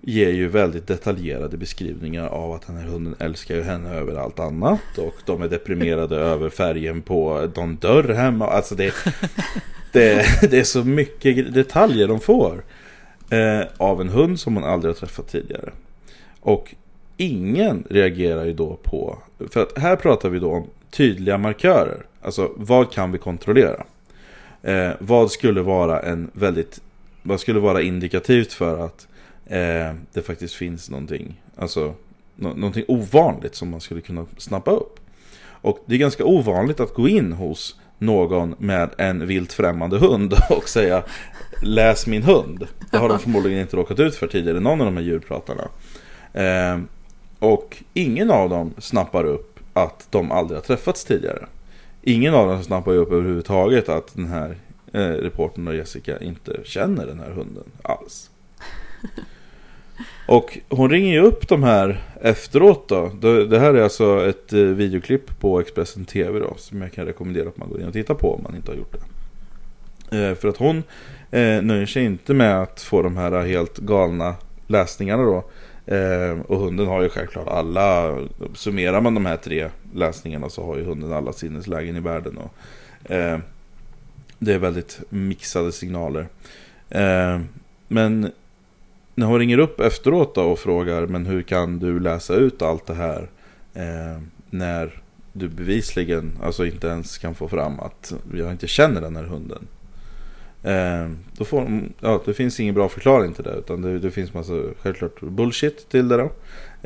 ger ju väldigt detaljerade beskrivningar av att den här hunden älskar ju henne över allt annat. Och de är deprimerade över färgen på någon dörr hemma. Alltså det, det, det är så mycket detaljer de får. Eh, av en hund som man aldrig har träffat tidigare. Och ingen reagerar ju då på, för att här pratar vi då om tydliga markörer. Alltså vad kan vi kontrollera? Eh, vad skulle vara en väldigt, vad skulle vara indikativt för att eh, det faktiskt finns någonting, alltså no någonting ovanligt som man skulle kunna snappa upp. Och det är ganska ovanligt att gå in hos någon med en vilt främmande hund och säga läs min hund. Det har de förmodligen inte råkat ut för tidigare, någon av de här djurpratarna. Eh, och ingen av dem snappar upp att de aldrig har träffats tidigare. Ingen av dem snappar upp överhuvudtaget att den här eh, reportern och Jessica inte känner den här hunden alls. Och hon ringer ju upp de här efteråt då. Det här är alltså ett eh, videoklipp på Expressen TV då. Som jag kan rekommendera att man går in och tittar på om man inte har gjort det. Eh, för att hon eh, nöjer sig inte med att få de här helt galna läsningarna då. Eh, och hunden har ju självklart alla, summerar man de här tre läsningarna så har ju hunden alla sinneslägen i världen. Och, eh, det är väldigt mixade signaler. Eh, men när hon ringer upp efteråt då och frågar men hur kan du läsa ut allt det här eh, när du bevisligen alltså inte ens kan få fram att jag inte känner den här hunden. Eh, då får ja, det finns ingen bra förklaring till det utan det, det finns massa självklart bullshit till det då.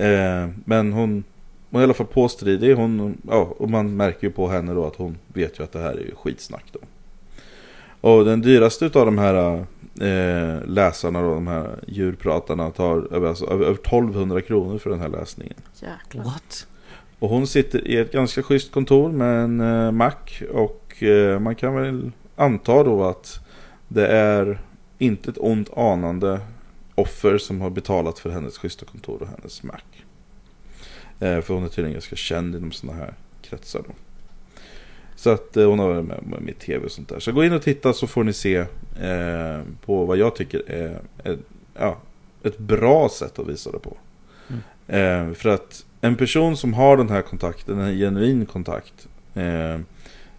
Eh, men hon, hon är i alla fall påstridig. Hon, ja, och man märker ju på henne då att hon vet ju att det här är ju skitsnack då. Och den dyraste av de här eh, läsarna då, de här djurpratarna tar över, alltså, över 1200 kronor för den här läsningen. Jäklar. What? Och hon sitter i ett ganska schysst kontor med en eh, Mac och eh, man kan väl anta då att det är inte ett ont anande offer som har betalat för hennes schyssta kontor och hennes Mac. Eh, för hon är tydligen ganska känd inom sådana här kretsar då. Så att eh, hon har varit med, med, med tv och sånt där. Så gå in och titta så får ni se eh, på vad jag tycker är ett, ja, ett bra sätt att visa det på. Mm. Eh, för att en person som har den här kontakten, en genuin kontakt. Eh,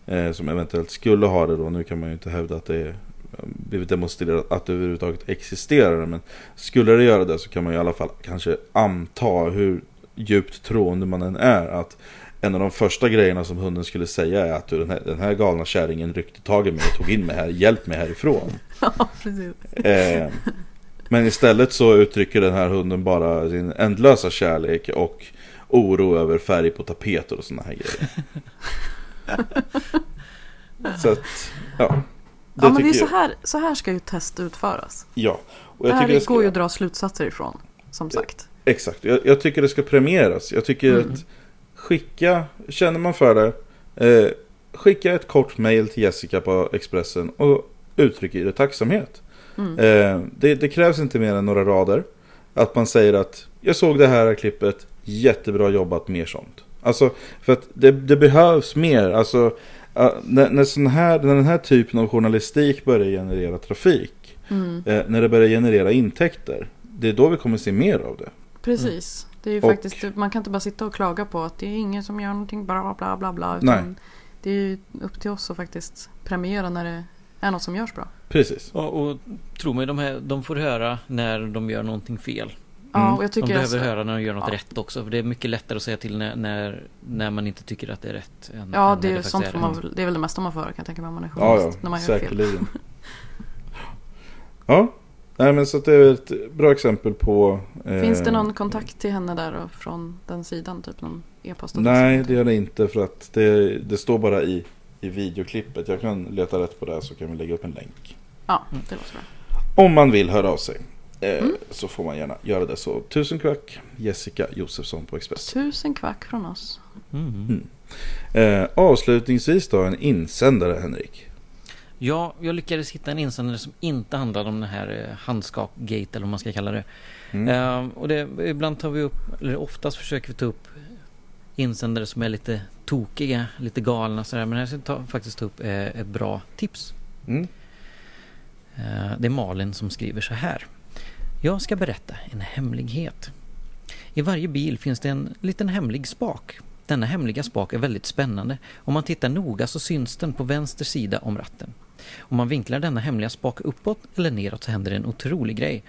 eh, som eventuellt skulle ha det då. Nu kan man ju inte hävda att det är blivit demonstrerat att det överhuvudtaget existerar. Men skulle det göra det så kan man i alla fall kanske anta hur djupt troende man än är. Att en av de första grejerna som hunden skulle säga är att du, den, här, den här galna kärringen ryckte tag i mig och tog in mig här, hjälp mig härifrån. Ja, precis. Eh, men istället så uttrycker den här hunden bara sin ändlösa kärlek och oro över färg på tapeter och sådana här grejer. så att, ja. Ja, men det är så här, så här ska ju test utföras. Ja. Och jag det här det ska... går ju att dra slutsatser ifrån, som sagt. Exakt, jag, jag tycker det ska premieras. Jag tycker mm. att skicka, känner man för det, eh, skicka ett kort mail till Jessica på Expressen och uttryck det tacksamhet. Mm. Eh, det, det, krävs inte mer än några rader. Att man säger att jag såg det här klippet, jättebra jobbat, mer sånt. Alltså, för att det, det behövs mer. Alltså, när, när, sån här, när den här typen av journalistik börjar generera trafik, mm. eh, när det börjar generera intäkter, det är då vi kommer se mer av det. Precis. Det är ju och, faktiskt, man kan inte bara sitta och klaga på att det är ingen som gör någonting bra, bla bla bla. Utan nej. Det är ju upp till oss att faktiskt premiera när det är något som görs bra. Precis. Ja, och tro mig, de, här, de får höra när de gör någonting fel. Ja, och jag tycker de behöver alltså, höra när de gör något ja. rätt också. För det är mycket lättare att säga till när, när, när man inte tycker att det är rätt. Än, ja, än det, är det, sånt är man, det är väl det mesta man får höra kan jag tänka mig om man är journalist. Ja, ja, när man gör säkerligen. fel. ja, Nej men så det är ett bra exempel på eh, Finns det någon kontakt till henne där då, från den sidan? Typ någon e-post? Nej det gör det inte för att det, det står bara i, i videoklippet. Jag kan leta rätt på det så kan vi lägga upp en länk. Ja, det låter bra. Om man vill höra av sig. Eh, mm. Så får man gärna göra det så. Tusen kvack Jessica Josefsson på Expressen. Tusen kvack från oss. Mm. Mm. Eh, avslutningsvis då en insändare Henrik. Ja, jag lyckades hitta en insändare som inte handlade om den här eh, handskapgate eller vad man ska kalla det. Mm. Uh, och det, ibland tar vi upp, eller oftast försöker vi ta upp insändare som är lite tokiga, lite galna sådär. Men här ska jag ta, faktiskt ta upp eh, ett bra tips. Mm. Uh, det är Malin som skriver så här. Jag ska berätta en hemlighet. I varje bil finns det en liten hemlig spak. Denna hemliga spak är väldigt spännande. Om man tittar noga så syns den på vänster sida om ratten. Om man vinklar denna hemliga spak uppåt eller neråt så händer en otrolig grej.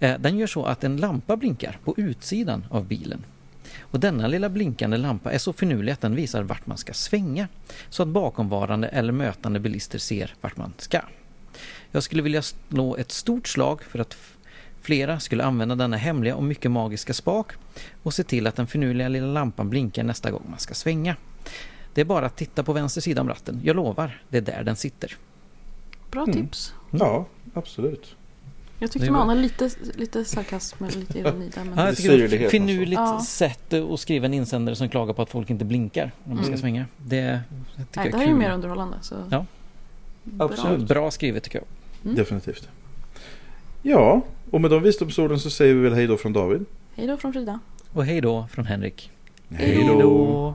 Eh, den gör så att en lampa blinkar på utsidan av bilen. Och denna lilla blinkande lampa är så finurlig att den visar vart man ska svänga. Så att bakomvarande eller mötande bilister ser vart man ska. Jag skulle vilja slå ett stort slag för att flera skulle använda denna hemliga och mycket magiska spak och se till att den finurliga lilla lampan blinkar nästa gång man ska svänga. Det är bara att titta på vänster sida om ratten. Jag lovar, det är där den sitter. Bra Mm. tips. Ja, absolut. Jag Det tyckte man anade lite, lite sarkasm eller lite ironi där. Men... Ja, jag tycker det är ett finurligt alltså. Ja. sätt att skriva en insändare som klagar på att folk inte blinkar när man ska Mm. svänga. Det, det tycker Nej, jag det är här är ju mer underhållande. Så... Ja. Bra. Absolut. Bra skrivet tycker jag. Mm. Definitivt. Ja, och med de visdomsorden så säger vi väl hej då från David. Hej då från Frida. Och hej då från Henrik. Hej då.